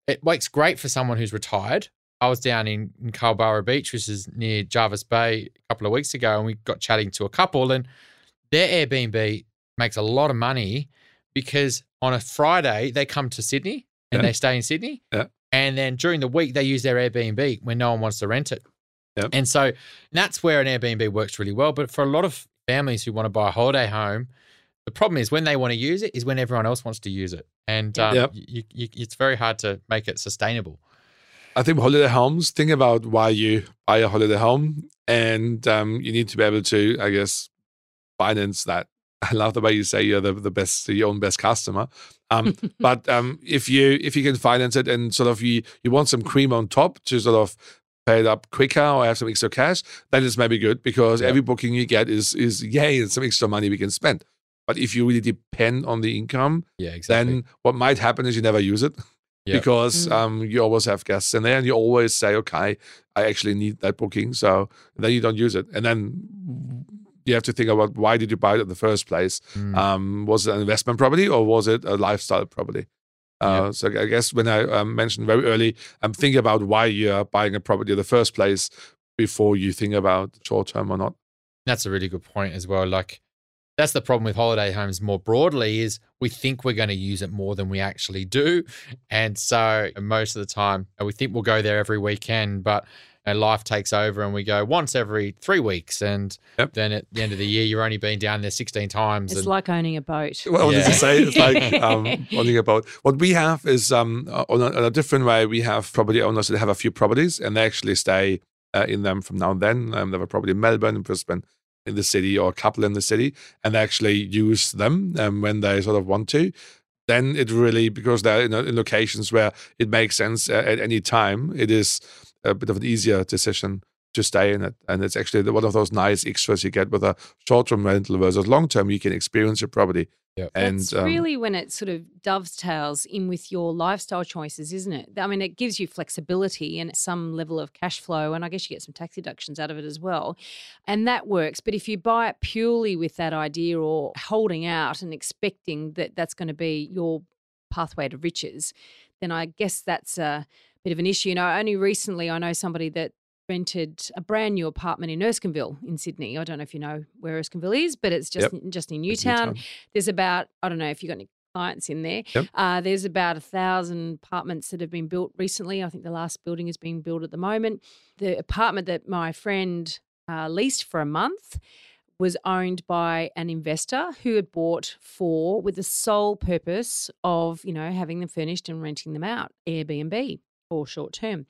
it works great for someone who's retired. I was down in, in Culburra Beach, which is near Jervis Bay, a couple of weeks ago, and we got chatting to a couple, and their Airbnb makes a lot of money because on a Friday they come to Sydney and Yeah. they stay in Sydney. Yeah. And then during the week they use their Airbnb when no one wants to rent it. Yep. And so that's where an Airbnb works really well. But for a lot of families who want to buy a holiday home, the problem is when they want to use it is when everyone else wants to use it. And um, Yep. you, you, it's very hard to make it sustainable. I think holiday homes, think about why you buy a holiday home and um, you need to be able to, I guess, finance that. [LAUGHS] I love the way you say you're the, the best, your own best customer. Um, [LAUGHS] but um, if you if you can finance it and sort of you you want some cream on top to sort of pay it up quicker or have some extra cash, then it's maybe good because Yeah. every booking you get is is yay, it's some extra money we can spend. But if you really depend on the income, Yeah, exactly. then what might happen is you never use it [LAUGHS] Yeah. because Mm. um, you always have guests in there and you always say, okay, I actually need that booking. So then you don't use it. And then you have to think about why did you buy it in the first place? Mm. Um, was it an investment property or was it a lifestyle property? Uh, So I guess when I um, mentioned very early, I'm thinking about why you're buying a property in the first place before you think about short term or not. That's a really good point as well. Like that's the problem with holiday homes more broadly is we think we're going to use it more than we actually do. And so most of the time we think we'll go there every weekend, but and life takes over and we go once every three weeks and Yep. then at the end of the year you're only been down there 16 times It's and like owning a boat. Well, what did Yeah. you say? It's like um, [LAUGHS] owning about what we have is um, on, a, on a different way. We have property owners that have a few properties and they actually stay uh, in them from now and then. Um, they have a property in Melbourne, in Brisbane, in the city, or a couple in the city, and actually use them um, when they sort of want to. Then it really, because they're in, in locations where it makes sense uh, at any time, it is a bit of an easier decision to stay in it. And it's actually one of those nice extras you get with a short term rental versus long term. You can experience your property. Yep. And That's um, really when it sort of dovetails in with your lifestyle choices, isn't it? I mean, it gives you flexibility and some level of cash flow, and I guess you get some tax deductions out of it as well. And that works. But if you buy it purely with that idea or holding out and expecting that that's going to be your pathway to riches, then I guess that's a bit of an issue. You know, only recently I know somebody that rented a brand new apartment in Erskineville in Sydney. I don't know if you know where Erskineville is, but it's just just in Newtown. Newtown. There's about I don't know if you've got any clients in there. Yep. Uh, there's about a thousand apartments that have been built recently. I think the last building is being built at the moment. The apartment that my friend uh, leased for a month was owned by an investor who had bought four with the sole purpose of you know having them furnished and renting them out Airbnb or short term.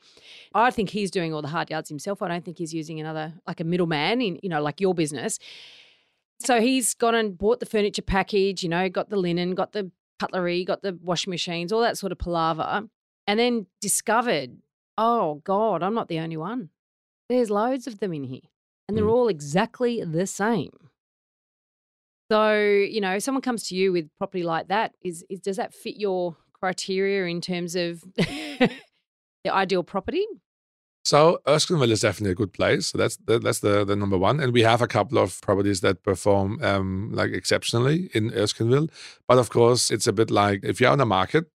I think he's doing all the hard yards himself. I don't think he's using another like a middleman in you know like your business. So he's gone and bought the furniture package, you know, got the linen, got the cutlery, got the washing machines, all that sort of palaver, and then discovered, oh God, I'm not the only one. There's loads of them in here, and they're Mm. all exactly the same. So, you know, if someone comes to you with property like that, is, is does that fit your criteria in terms of [LAUGHS] the ideal property? So Erskineville is definitely a good place. So that's the, that's the, the number one, and we have a couple of properties that perform um, like exceptionally in Erskineville. But of course, it's a bit like if you're on the market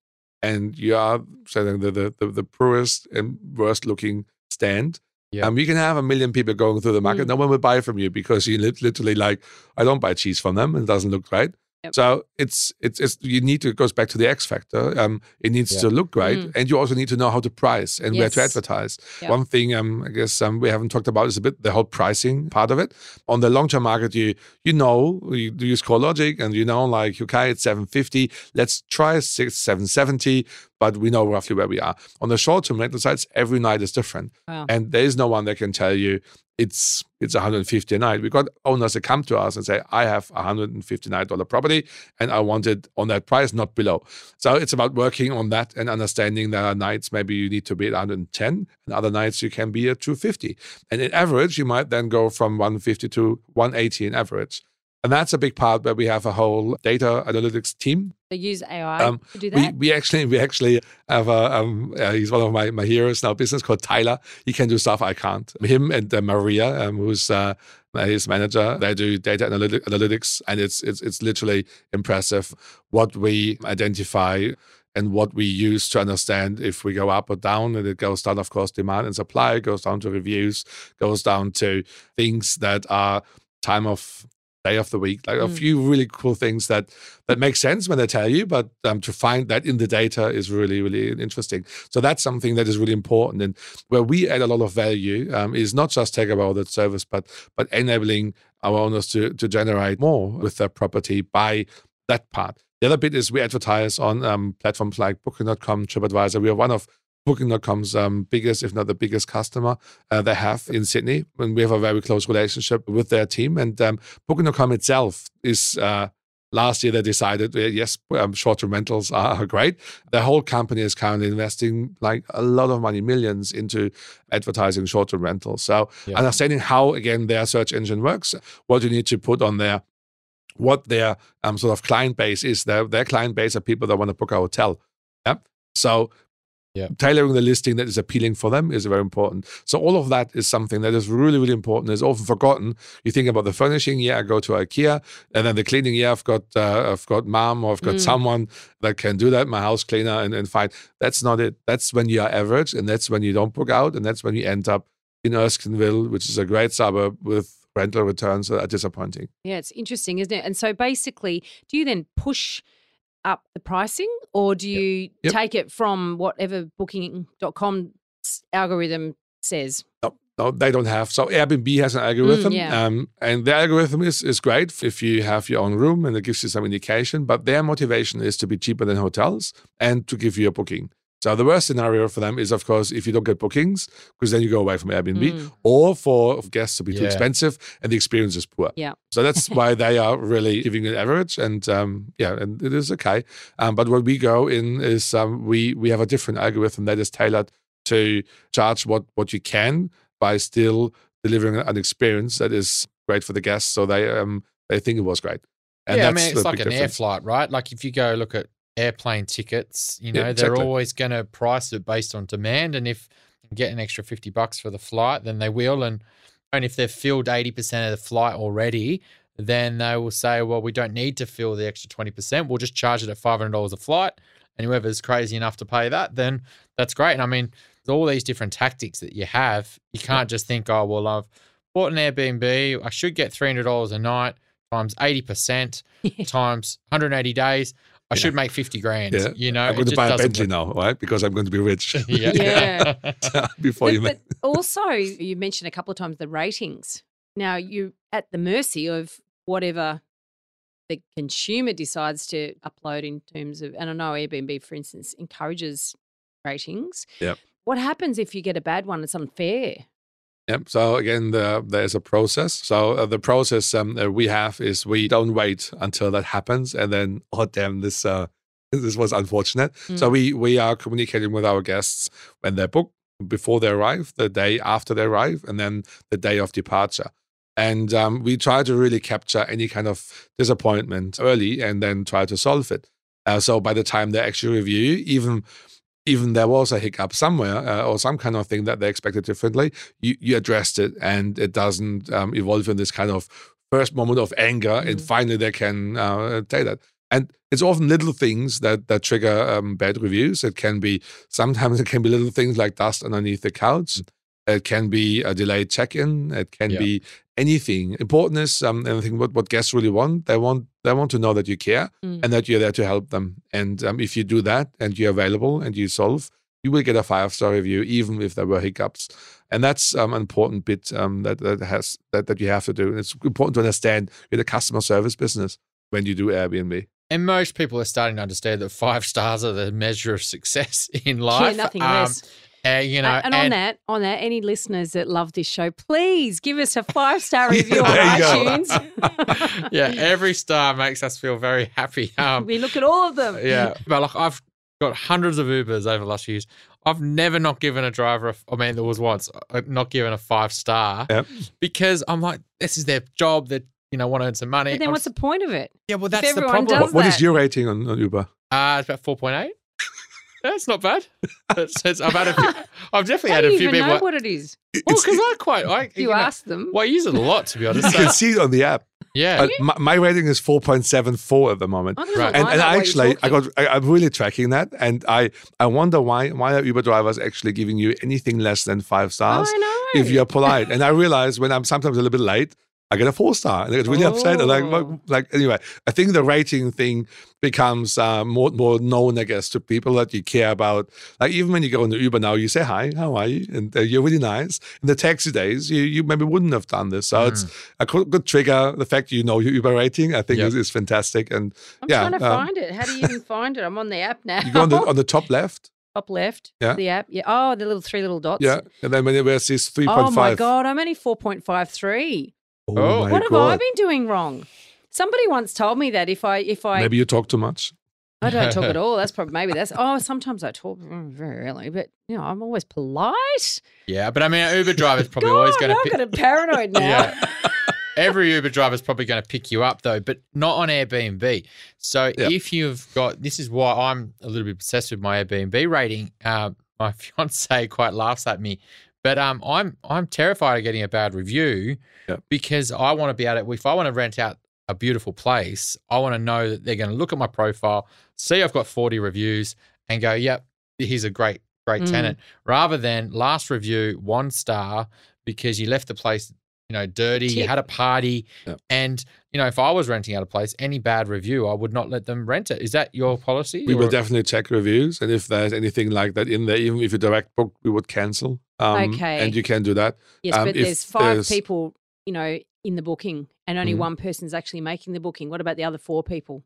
and you are selling the the, the, the poorest and worst looking stand. Yeah. Um, you can have a million people going through the market. Mm. No one will buy from you because you literally like, I don't buy cheese from them. It doesn't look right. Yep. So it's it's it's you need to it goes back to the X factor. Um, it needs Yeah. to look right, Mm. and you also need to know how to price and where to advertise. Yep. One thing um, I guess um, we haven't talked about is a bit the whole pricing part of it. On the long term market, you you know you do use CoreLogic, and you know like okay, it's seven fifty. Let's try six seven seventy, but we know roughly where we are. On the short term rental sites, every night is different, Wow. and there is no one that can tell you it's it's 150 a night. We got owners that come to us and say, I have a 159 dollar property and I want it on that price, not below. So it's about working on that and understanding there are nights maybe you need to be at 110 and other nights you can be at 250. And in average, you might then go from 150 to 180 in average. And that's a big part where we have a whole data analytics team They use AI Um, to do we, that. we actually we actually have a um, uh, he's one of my, my heroes our business called Tyler. He can do stuff I can't. Him and uh, Maria, um, who's uh, his manager, they do data analytic, analytics, and it's it's it's literally impressive what we identify and what we use to understand if we go up or down. And it goes down, of course, demand and supply. Goes down to reviews. Goes down to things that are time of day of the week like a Mm. few really cool things that that make sense when they tell you but um, to find that in the data is really really interesting. So that's something that is really important and where we add a lot of value um, is not just take about that service but but enabling our owners to to generate more with their property by that part. The other bit is we advertise on um, platforms like booking.com tripadvisor. We are one of Booking.com's um, biggest, if not the biggest customer uh, they have in Sydney. And we have a very close relationship with their team. And um, Booking.com itself is uh, last year they decided, uh, yes, um, short-term rentals are, [LAUGHS] are great. The whole company is currently investing like a lot of money, millions into advertising short-term rentals. So Yeah. understanding how, again, their search engine works, what you need to put on there, what their um, sort of client base is. Their, their client base are people that want to book a hotel. Yeah. So Yeah. tailoring the listing that is appealing for them is very important. So all of that is something that is really, really important. It's often forgotten. You think about the furnishing, yeah, I go to IKEA, and then the cleaning, yeah, I've got uh, I've got mom or I've got Mm. someone that can do that, my house cleaner, and, and fine. That's not it. That's when you are average, and that's when you don't book out, and that's when you end up in Erskineville, which is a great suburb with rental returns that are disappointing. Yeah, it's interesting, isn't it? And so basically, do you then push up the pricing or do you Yep. take it from whatever booking.com algorithm says. No, no, they don't have. So Airbnb has an algorithm, Mm, yeah. um, and the algorithm is, is great if you have your own room and it gives you some indication. But their motivation is to be cheaper than hotels and to give you a booking. So the worst scenario for them is, of course, if you don't get bookings, because then you go away from Airbnb, Mm. or for guests to be too expensive and the experience is poor. Yeah. So that's [LAUGHS] why they are really giving an average, and um, yeah, and it is okay. Um, but what we go in is um, we we have a different algorithm that is tailored to charge what what you can by still delivering an experience that is great for the guests, so they um they think it was great. And yeah, I mean, it's like big an air flight, right? Like if you go look at airplane tickets, you know, Yeah, they're always going to price it based on demand. And if you get an extra 50 bucks for the flight, then they will. And, and if they've filled 80% of the flight already, then they will say, well, we don't need to fill the extra 20%. We'll just charge it at $500 a flight. And whoever's crazy enough to pay that, then that's great. And I mean, all these different tactics that you have. You can't just think, oh, well, I've bought an Airbnb. I should get $300 a night times 80% [LAUGHS] times 180 days. I should make 50 grand. Yeah. You know, I'm going to buy a doesn't Bentley now, right? Because I'm going to be rich. work. [LAUGHS] Yeah. [LAUGHS] Yeah. [LAUGHS] Before But, you make but also, you mentioned a couple of times the ratings. Now you're at the mercy of whatever the consumer decides to upload in terms of, and I know Airbnb, for instance, encourages ratings. Yep. What happens if you get a bad one? It's unfair. Yep. So again, the, there's a process. So uh, the process um, we have is we don't wait until that happens, and then [LAUGHS] oh damn, this uh, [LAUGHS] this was unfortunate. So Mm. we we are communicating with our guests when they book before they arrive, the day after they arrive, and then the day of departure. And um, we try to really capture any kind of disappointment early, and then try to solve it. Uh, so by the time they actually review, even even there was a hiccup somewhere uh, or some kind of thing that they expected differently, you, you addressed it and it doesn't um, evolve in this kind of first moment of anger and Mhm. finally they can uh, take that. And it's often little things that, that trigger um, bad reviews. It can be, sometimes it can be little things like dust underneath the couch. It can be a delayed check-in. It can Yeah. be anything. Important is um, anything what, what guests really want. They want they want to know that you care Mm. and that you're there to help them. And um, if you do that and you're available and you solve, you will get a five star review, even if there were hiccups. And that's um, an important bit um, that that has that, that you have to do. And it's important to understand in the customer service business when you do Airbnb. And most people are starting to understand that five stars are the measure of success [LAUGHS] in life. yeah, nothing Um, less. Uh, you know, and, and on that, on that, any listeners that love this show, please give us a five star [LAUGHS] review on There you go. iTunes. [LAUGHS] yeah, every star makes us feel very happy. Um, we look at all of them. yeah, but like I've got hundreds of Ubers over the last few years. I've never not given a driver. A, I mean, there was once uh, not given a five star Yep. because I'm like, this is their job. That you know want to earn some money. But then I'm what's the point of it? Yeah, well, that's the problem. What, what is your rating on, on Uber? Uh, it's about four point eight. That's not bad. [LAUGHS] I've had a few, I've definitely had a you few people. know like- what it is? Well, because I quite, I, You, know, ask them. Well, I use it a lot to be [LAUGHS] honest. you So, can see it on the app. yeah, Uh, my, my rating is 4.74 at the moment. Right. and, and I actually, I got, I, I'm really tracking that, and I, I wonder why, why are Uber drivers actually giving you anything less than five stars know. if you're polite? and I realize when I'm sometimes a little bit late, I get a four star. And it's really oh. upset. And like, oh. like anyway, I think the rating thing becomes uh, more more known, I guess, to people that you care about. Like even when you go into Uber now, you say hi, how are you, and uh, you're really nice. In the taxi days, you you maybe wouldn't have done this. So mm. it's a good, trigger. The fact you know your Uber rating, I think, yep. is, is fantastic. And I'm yeah, trying to um, find it. How do you even find it? I'm on the app now. [LAUGHS] You go on the, on the top left top left yeah. the app. Yeah. Oh, the little three little dots. Yeah. And then when it says 3.5. Oh, my God. I'm only 4.53. Oh, oh what God. have I been doing wrong? Somebody once told me that if I if I maybe you talk too much. I don't talk at [LAUGHS] all. That's probably maybe that's oh sometimes I talk very rarely, but you know I'm always polite. Yeah, but I mean, an Uber driver's probably God, always going to. I'm getting paranoid [LAUGHS] now. yeah. Every Uber driver is probably going to pick you up though, but not on Airbnb. So yep. if you've got, this is why I'm a little bit obsessed with my Airbnb rating. Uh, my [LAUGHS] fiance quite laughs at me but um, I'm I'm terrified of getting a bad review Yeah. because I want to be able to. If I want to rent out a beautiful place, I want to know that they're going to look at my profile, see I've got 40 reviews, and go, "Yep, he's a great great Mm. tenant." Rather than last review one star because you left the place, you know, dirty, you had a party, Yeah. and you know, if I was renting out a place, any bad review, I would not let them rent it. Is that your policy? We will definitely check reviews, and if there's anything like that in there, even if you direct book, we would cancel. Um, Okay. And you can do that. Yes, Um, but if there's five there's- people, you know, in the booking, and only Mhm. one person's actually making the booking. What about the other four people?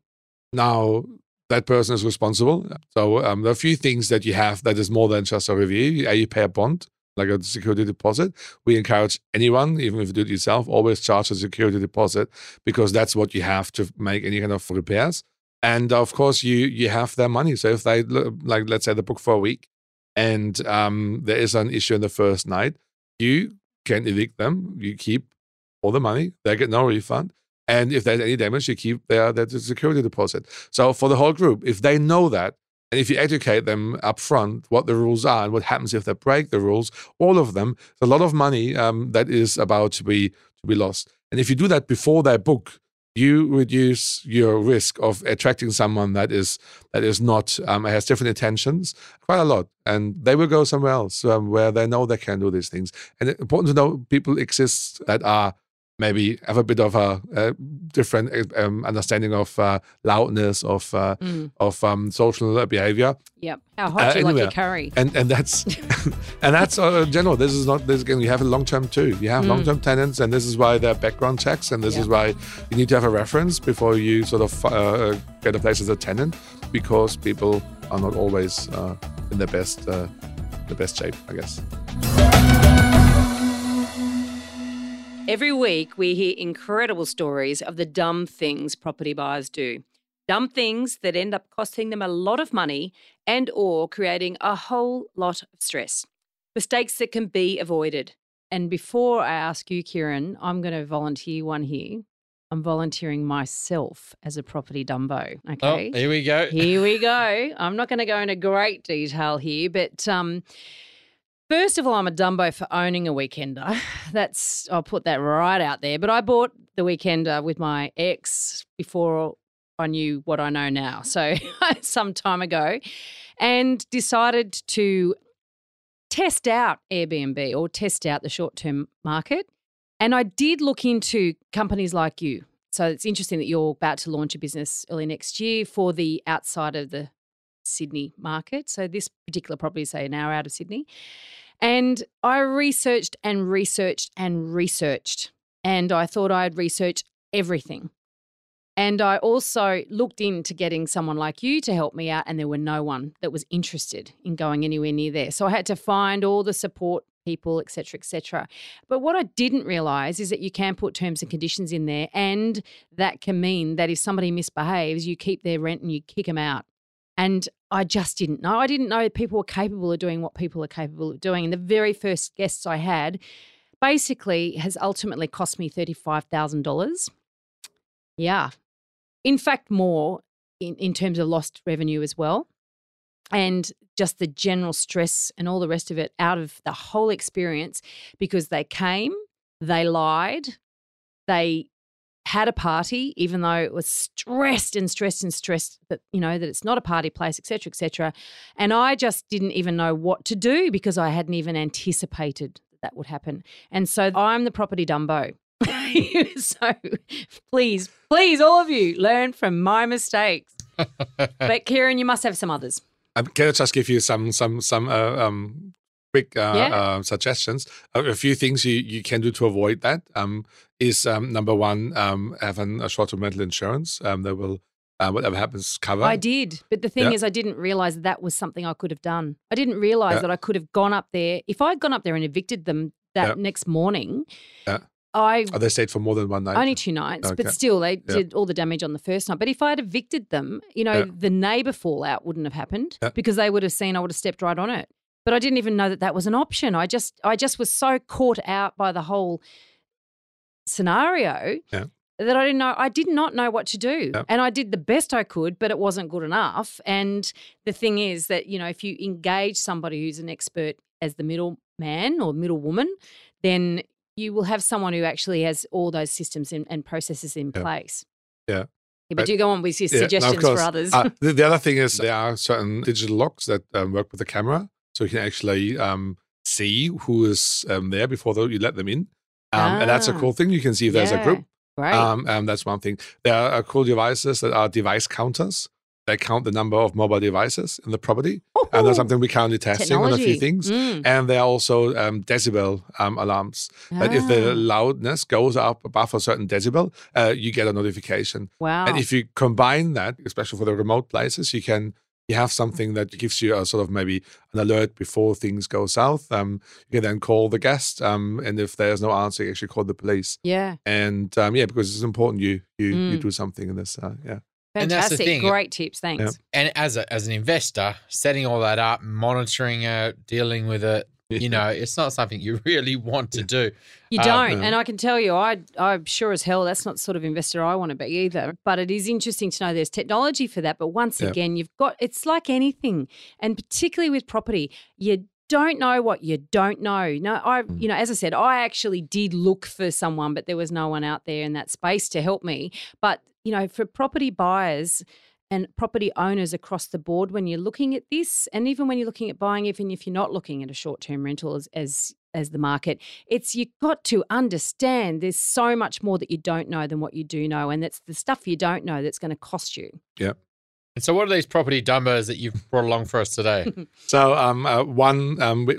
Now that person is responsible. So um, there are a few things that you have that is more than just a review. A, you pay a bond, like a security deposit. We encourage anyone, even if you do it yourself, always charge a security deposit because that's what you have to make any kind of repairs. And of course, you you have their money. So if they like, let's say they book for a week, and um, there is an issue in the first night, you can evict them. You keep all the money. They get no refund. And if there's any damage, you keep their, their security deposit. So for the whole group, if they know that, and if you educate them up front what the rules are and what happens if they break the rules, all of them, a lot of money um, that is about to be to be lost. And if you do that before they book, you reduce your risk of attracting someone that is that is not um, has different intentions quite a lot, and they will go somewhere else um, where they know they can do these things. And it's important to know people exist that are maybe have a bit of a, uh different um, understanding of uh, loudness of uh, Mm. of um, social behavior Yep. How hot do you like your curry? and and that's [LAUGHS] and that's uh, general this is not this again you have a long term too you have Mm. long term tenants and this is why there are background checks and this Yeah. is why you need to have a reference before you sort of uh, get a place as a tenant because people are not always uh, in the best uh, the best shape i guess Every week, we hear incredible stories of the dumb things property buyers do. Dumb things that end up costing them a lot of money and or creating a whole lot of stress. Mistakes that can be avoided. And before I ask you, Quirin, I'm going to volunteer one here. I'm volunteering myself as a property dumbo. Okay. Oh, Okay. here we go. Here we [LAUGHS] go. I'm not going to go into great detail here, but um, first of all, I'm a Dumbo for owning a weekender. [SIGHS] That's I'll put that right out there. But I bought the weekender with my ex before I knew what I know now, so [LAUGHS] some time ago, and decided to test out Airbnb or test out the short-term market. And I did look into companies like you. So it's interesting that you're about to launch a business early next year for the outside of the Sydney market. So this particular property is say an hour out of Sydney. And I researched and researched and researched. And I thought I'd research everything. And I also looked into getting someone like you to help me out, and there were no one that was interested in going anywhere near there. So I had to find all the support people, et cetera, et cetera. But what I didn't realize is that you can put terms and conditions in there, and that can mean that if somebody misbehaves, you keep their rent and you kick them out. And I just didn't know. I didn't know people were capable of doing what people are capable of doing. And the very first guests I had basically has ultimately cost me $35,000. Yeah. In fact, more in, in terms of lost revenue as well. And just the general stress and all the rest of it out of the whole experience because they came, they lied, they had a party, even though it was stressed and stressed and stressed that, you know, that it's not a party place, et cetera, et cetera. And I just didn't even know what to do because I hadn't even anticipated that would happen. And so I'm the property Dumbo. [LAUGHS] so please, please, all of you, learn from my mistakes. [LAUGHS] but Quirin, you must have some others. Um, can I just give you some some some uh, um, quick uh, Yeah. uh, suggestions? A, a few things you, you can do to avoid that um, is um, number one, um, having a short-term rental insurance um, that will uh, whatever happens cover. I did. But the thing Yeah. is, I didn't realize that, that was something I could have done. I didn't realize Yeah. that I could have gone up there. If I had gone up there and evicted them that Yeah. next morning, Yeah. I Oh, they stayed for more than one night. only two nights, Okay. but still they did all the damage on the first night. But if I had evicted them, you know, the neighbour fallout wouldn't have happened because they would have seen I would have stepped right on it. But I didn't even know that that was an option. I just, I just was so caught out by the whole scenario Yeah. that I didn't know. I did not know what to do, Yeah. and I did the best I could, but it wasn't good enough. And the thing is that you know, if you engage somebody who's an expert as the middleman or middle woman, then you will have someone who actually has all those systems in, and processes in Yeah. place. Yeah. but But- do go on with your Yeah, no, suggestions course. for others. Uh, [LAUGHS] the, the other thing is there are certain digital locks that um, work with the camera, so you can actually um, see who is um, there bore you let them in, um, and that's a Ah. cool thing. You can see if there's a group. Right. Um, and that's one thing. There are cool devices that are device counters. They count the number of mobile devices in the property. And that's something we're currently testing on a few things. Mm. And there are also um, decibel um, alarms. That if the Ah. loudness goes up above a certain decibel, uh, you get a notification. Wow. And if you combine that, especially for the remote places, you can you have something that gives you a sort of maybe an alert before things go south. Um, you can then call the guest, um, and if there's no answer, you actually call the police. yeah. And um, yeah, because it's important you you you Mm. do something in this. Uh, yeah, And that's the Fantastic. thing. Great tips. Thanks. And as a as an investor, setting all that up, monitoring it, dealing with it, [LAUGHS] you know, it's not something you [LAUGHS] really want to do. You Uh, don't, no. and I can tell you, I I'm sure as hell that's not the sort of investor I want to be either. But it is interesting to know there's technology for that. But once Yeah. again, you've got it's like anything, and particularly with property, you don't know what you don't know. No, I Mm. you know, as I said, I actually did look for someone, but there was no one out there in that space to help me. But you know, for property buyers. And property owners across the board, when you're looking at this, and even when you're looking at buying, even if you're not looking at a short-term rental as as, as the market, it's you've got to understand there's so much more that you don't know than what you do know, and that's the stuff you don't know that's going to cost you. And so, what are these property dumbers that you've brought along for us today? [LAUGHS] So um, uh, one, um, we,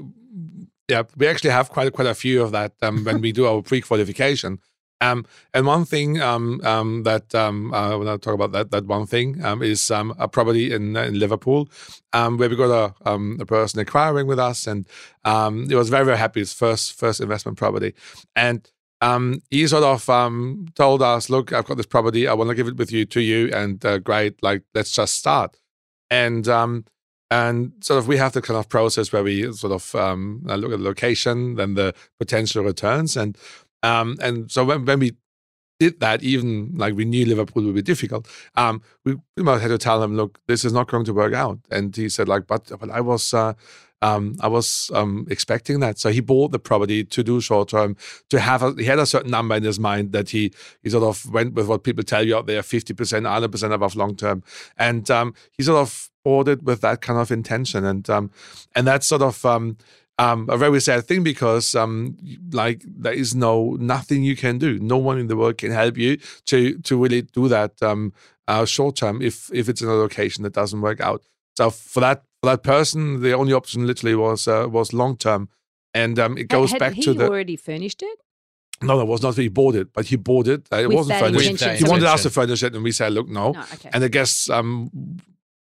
yeah, we actually have quite quite a few of that um, when we do our pre-qualification. Um, and one thing um, um, that um, uh, when I talk about that, that one thing um, is um, a property in in Liverpool, where we got a a person acquiring with us, and he was very very happy. His first first investment property, and he sort of told us, "Look, I've got this property. I want to give it with you to you, and uh, great, like let's just start." And and sort of we have the kind of process where we sort of um, look at the location, then the potential returns, and um, and so when, when we did that, even like we knew Liverpool would be difficult, um, we much had to tell him, look, this is not going to work out. And he said, like, but but I was. Uh, um, I was um, expecting that, so he bought the property to do short term. To have, a, he had a certain number in his mind that he he sort of went with what people tell you out there, fifty percent, hundred percent above long term, and um, he sort of bought it with that kind of intention, and um, and that's sort of um, a very sad thing because um, like there is no nothing you can do. No one in the world can help you to to really do that um, uh, short term if if it's in a location that doesn't work out. So for that for that person, the only option literally was uh, was long term, and um, it goes had back to the already furnished it? no, that was not. He bought it, but he bought it. Uh, it With wasn't that furnished. He wanted us to furnish it, and we said, "Look, no." No, okay. And I guess um,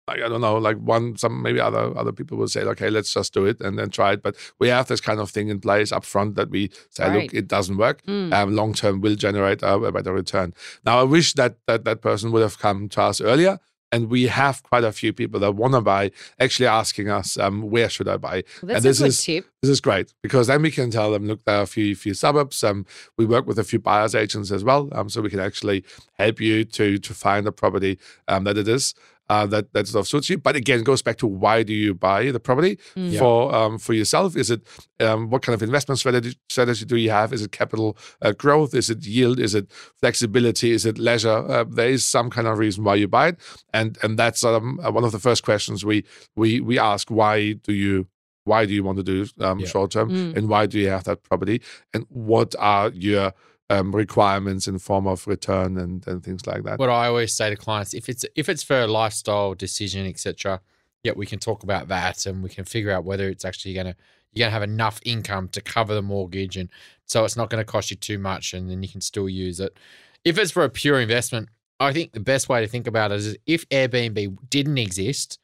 like, I don't know, like one, some maybe other other people will say, okay, let's just do it and then try it. But we have this kind of thing in place up front that we say, Right. look, it doesn't work. Mm. Um, long term will generate a, a better return. Now, I wish that that that person would have come to us earlier. And we have quite a few people that want to buy, actually asking us, um, where should I buy? Well, that's and this a good is tip. this is great because then we can tell them, look, there are a few few suburbs. Um, we work with a few buyers agents as well, um, so we can actually help you to to find a property um, that it is uh, that that sort of suits you. But again, it goes back to why do you buy the property Mm. for um, for yourself? Is it um, what kind of investment strategy strategy do you have? Is it capital uh, growth? Is it yield? Is it flexibility? Is it leisure? Uh, there is some kind of reason why you buy it, and and that's um, uh, one of the first questions we we we ask. Why do you why do you want to do um, Yeah. short term Mm. and why do you have that property and what are your um, requirements in form of return and, and things like that what I always say to clients, if it's if it's for a lifestyle decision, etc., yeah, we can talk about that and we can figure out whether it's actually gonna you're gonna have enough income to cover the mortgage and so it's not gonna cost you too much and then you can still use it. If it's for a pure investment, I think the best way to think about it is if Airbnb didn't exist,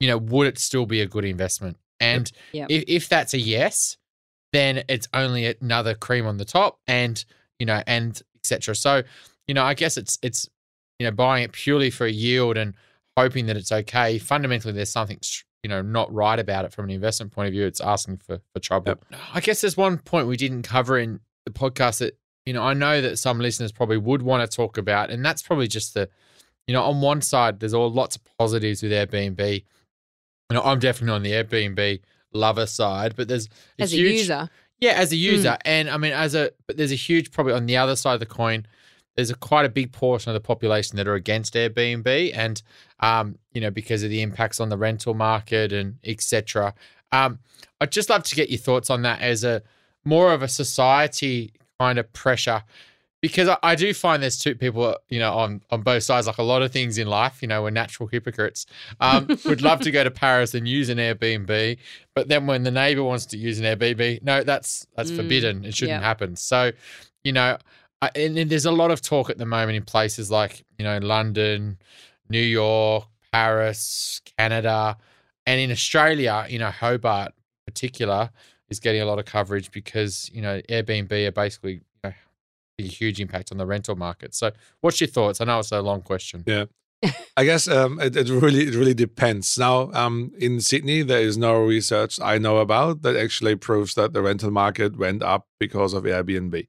you know, would it still be a good investment? And Yep. if, if that's a yes, then it's only another cream on the top and you know and etc so you know i guess it's it's you know buying it purely for a yield and hoping that it's okay. Fundamentally there's something you know not right about it from an investment point of view. It's asking for for trouble. I guess there's one point we didn't cover in the podcast that you know i know that some listeners probably would want to talk about and that's probably just the you know on one side there's all lots of positives with airbnb. You know i'm definitely on the airbnb lover side but there's As a huge, user, yeah, as a user, and I mean, as a but there's a huge probably on the other side of the coin. There's a quite a big portion of the population that are against Airbnb, and um, you know, because of the impacts on the rental market and etc. Um, I'd just love to get your thoughts on that as a more of a society kind of pressure. Because I, I do find there's two people, you know, on on both sides. Like a lot of things in life, you know, we're natural hypocrites. Um, [LAUGHS] would love to go to Paris and use an Airbnb, but then when the neighbor wants to use an Airbnb, no, that's that's Mm, forbidden. It shouldn't yeah. happen. So, you know, I, and, and there's a lot of talk at the moment in places like you know London, New York, Paris, Canada, and in Australia, you know, Hobart in particular is getting a lot of coverage because you know Airbnb are basically a huge impact on the rental market. So, what's your thoughts? I know it's a long question. Yeah. [LAUGHS] I guess um, it, it really it really depends. Now, um, in Sydney, there is no research I know about that actually proves that the rental market went up because of Airbnb.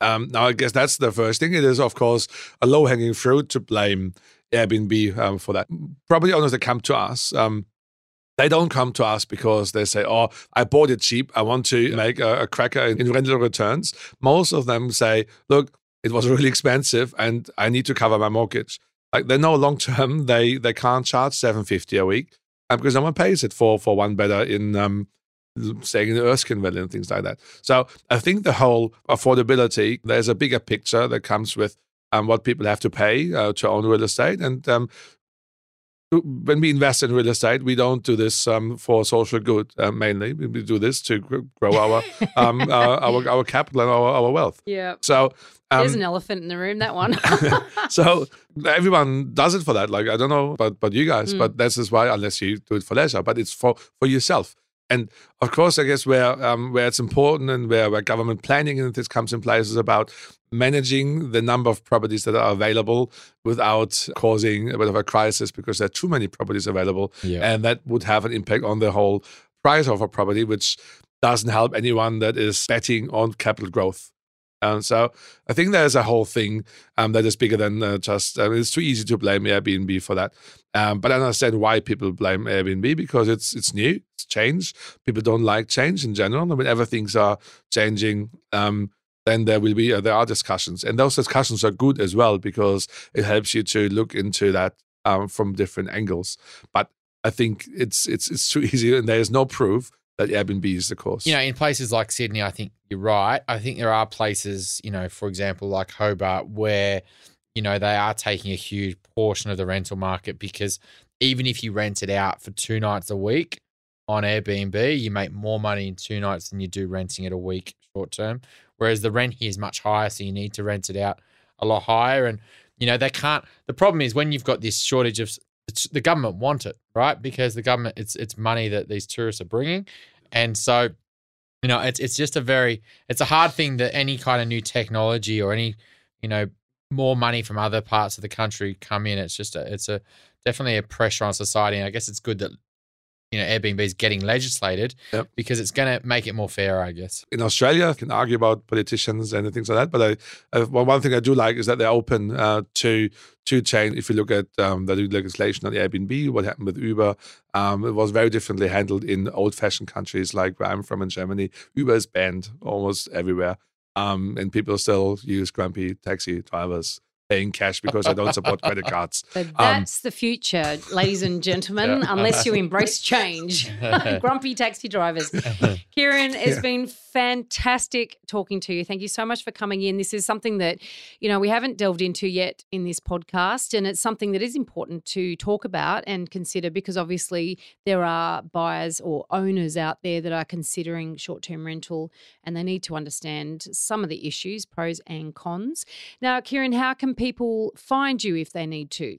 Um, now, I guess that's the first thing. It is, of course, a low hanging fruit to blame Airbnb um, for that. Probably owners that come to us, um, they don't come to us because they say, "Oh, I bought it cheap. I want to make a, a cracker in, rental returns." Most of them say, "Look, it was really expensive, and I need to cover my mortgage." Like they know long term [LAUGHS] they they can't charge seven fifty a week uh, because no one pays it for for one better in um staying in the Erskineville and things like that. So I think the whole affordability there's a bigger picture that comes with um, what people have to pay uh, to own real estate and um, when we invest in real estate, we don't do this um, for social good uh, mainly. We do this to grow our um, [LAUGHS] uh, our our capital and our, our wealth. Yeah. So um, There's an elephant in the room, that one. [LAUGHS] so everyone does it for that. Like I don't know but about you guys, Mm. but this is why unless you do it for leisure, but it's for for yourself. And of course, I guess where um, where it's important and where, where government planning and this comes in place is about managing the number of properties that are available without causing a bit of a crisis because there are too many properties available, Yeah. and that would have an impact on the whole price of a property, which doesn't help anyone that is betting on capital growth. And so I think there's a whole thing um, that is bigger than uh, just, uh, it's too easy to blame Airbnb for that. Um, but I understand why people blame Airbnb because it's it's new, it's change. People don't like change in general. And whenever things are changing, um, then there will be uh, there are discussions, and those discussions are good as well because it helps you to look into that um, from different angles. But I think it's it's it's too [LAUGHS] easy, and there is no proof that Airbnb is the cause. You know, in places like Sydney, I think you're right. I think there are places, you know, for example, like Hobart, where, you know, they are taking a huge portion of the rental market because even if you rent it out for two nights a week on Airbnb, you make more money in two nights than you do renting it a week short term. Whereas the rent here is much higher, so you need to rent it out a lot higher. And, you know, they can't, the problem is when you've got this shortage of, the government want it, right? Because the government, it's it's money that these tourists are bringing, and so you know it's it's just a very it's a hard thing that any kind of new technology or any you know more money from other parts of the country come in. It's just a it's a definitely a pressure on society, and I guess it's good that you know Airbnb is getting legislated Yep. because it's going to make it more fair, I guess. in Australia, you can argue about politicians and things like that. But I, uh, well, one thing I do like is that they're open uh, to to change. If you look at um, the legislation on Airbnb, what happened with Uber, um, it was very differently handled in old-fashioned countries like where I'm from in Germany. Uber is banned almost everywhere, um, and people still use grumpy taxi drivers paying cash because I don't support credit [LAUGHS] cards. But Um, that's the future, ladies and gentlemen, Yeah. unless you [LAUGHS] embrace change. [LAUGHS] Grumpy taxi drivers. Quirin, it's Yeah. been fantastic talking to you. Thank you so much for coming in. This is something that, you know, we haven't delved into yet in this podcast. And it's something that is important to talk about and consider because obviously there are buyers or owners out there that are considering short term rental and they need to understand some of the issues, pros and cons. Now, Quirin, how can people find you if they need to?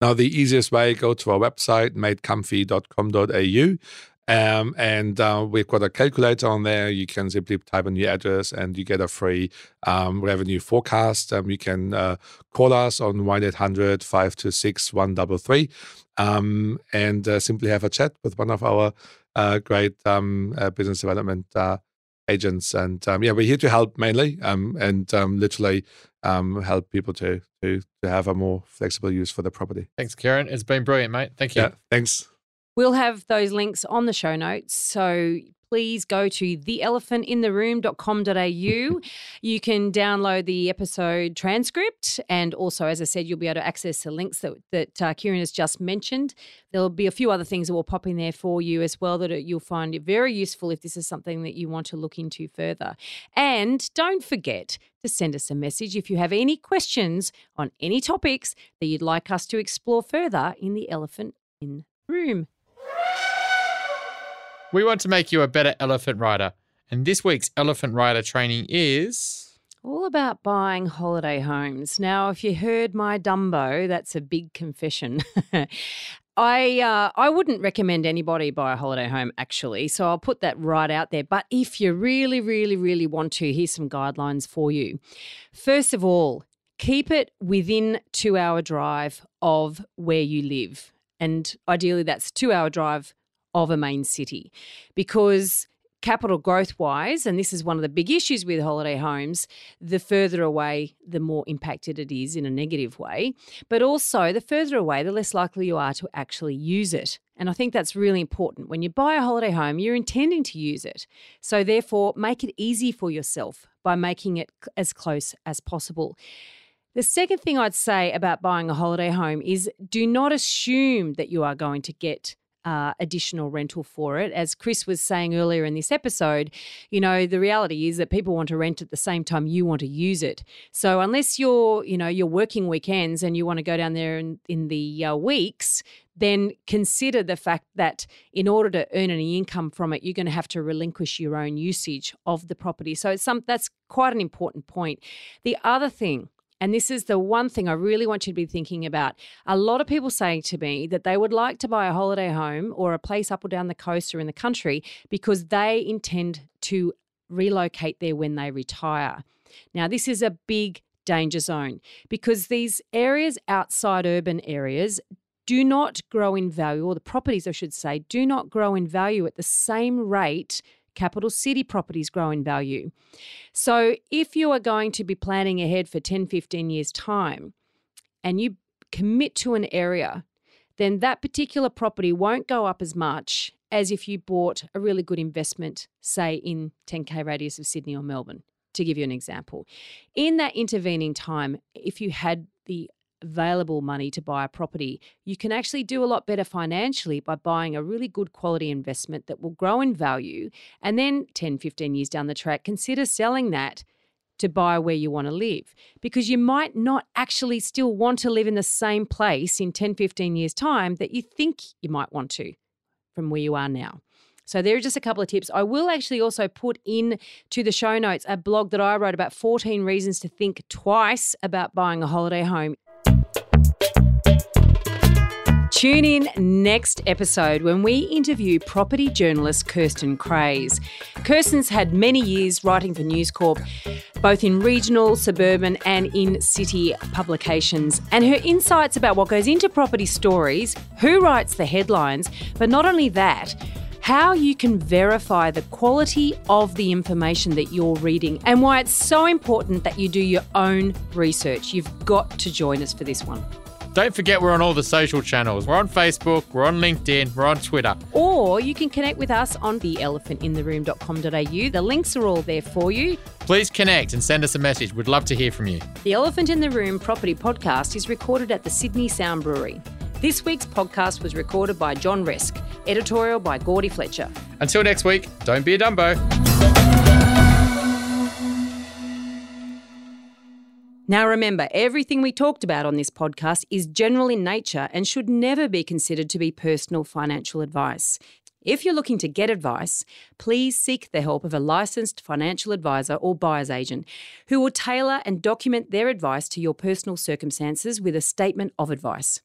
Now, the easiest way, go to our website, madecomfy.com.au. Um, and uh, we've got a calculator on there. You can simply type in your address and you get a free um, revenue forecast. Um, you can uh, call us on 1 800 526 133 um, and uh, simply have a chat with one of our uh, great um, uh, business development uh, agents. And um, yeah, we're here to help mainly um, and um, literally um, help people to, to, to have a more flexible use for the property. Thanks, Quirin. It's been brilliant, mate. Thank you. Yeah, thanks. We'll have those links on the show notes. So please go to theelephantintheroom.com.au. you can download the episode transcript, and also, as I said, you'll be able to access the links that that uh, Quirin has just mentioned. There'll be a few other things that will pop in there for you as well that you'll find very useful if this is something that you want to look into further. And don't forget to send us a message if you have any questions on any topics that you'd like us to explore further in the Elephant in the Room. We want to make you a better elephant rider. And this week's elephant rider training is. All about buying holiday homes. Now, if you heard my Dumbo, that's a big confession. [LAUGHS] I uh, I wouldn't recommend anybody buy a holiday home actually, so I'll put that right out there. But if you really, really, really want to, here's some guidelines for you. First of all, keep it within two hour drive of where you live, and ideally that's two hour drive of a main city, because capital growth wise, and this is one of the big issues with holiday homes, the further away, the more impacted it is in a negative way. But also, the further away, the less likely you are to actually use it. And I think that's really important. When you buy a holiday home, you're intending to use it. So, therefore, make it easy for yourself by making it as close as possible. The second thing I'd say about buying a holiday home is do not assume that you are going to get uh, additional rental for it. As Chris was saying earlier in this episode, you know, the reality is that people want to rent at the same time you want to use it. So unless you're, you know, you're working weekends and you want to go down there in, in the uh, weeks, then consider the fact that in order to earn any income from it, you're going to have to relinquish your own usage of the property. So it's some that's quite an important point. The other thing and this is the one thing I really want you to be thinking about. A lot of people saying to me that they would like to buy a holiday home or a place up or down the coast or in the country because they intend to relocate there when they retire. Now, this is a big danger zone because these areas outside urban areas do not grow in value, or the properties, I should say, do not grow in value at the same rate capital city properties grow in value. So if you are going to be planning ahead for 10, 15 years' time and you commit to an area, then that particular property won't go up as much as if you bought a really good investment, say in 10K radius of Sydney or Melbourne, to give you an example. In that intervening time, if you had the available money to buy a property, you can actually do a lot better financially by buying a really good quality investment that will grow in value. And then 10, 15 years down the track, consider selling that to buy where you want to live because you might not actually still want to live in the same place in 10, 15 years' time that you think you might want to from where you are now. So there are just a couple of tips. I will actually also put in to the show notes a blog that I wrote about 14 reasons to think twice about buying a holiday home. Tune in next episode when we interview property journalist Kirsten Craze. Kirsten's had many years writing for News Corp, both in regional, suburban, and in city publications. And her insights about what goes into property stories, who writes the headlines, but not only that, how you can verify the quality of the information that you're reading and why it's so important that you do your own research. You've got to join us for this one. Don't forget we're on all the social channels. We're on Facebook, we're on LinkedIn, we're on Twitter. Or you can connect with us on theelephantintheroom.com.au. The links are all there for you. Please connect and send us a message. We'd love to hear from you. The Elephant in the Room property podcast is recorded at the Sydney Sound Brewery. This week's podcast was recorded by John Resk, editorial by Gordy Fletcher. Until next week, don't be a Dumbo. Now, remember, everything we talked about on this podcast is general in nature and should never be considered to be personal financial advice. If you're looking to get advice, please seek the help of a licensed financial advisor or buyer's agent who will tailor and document their advice to your personal circumstances with a statement of advice.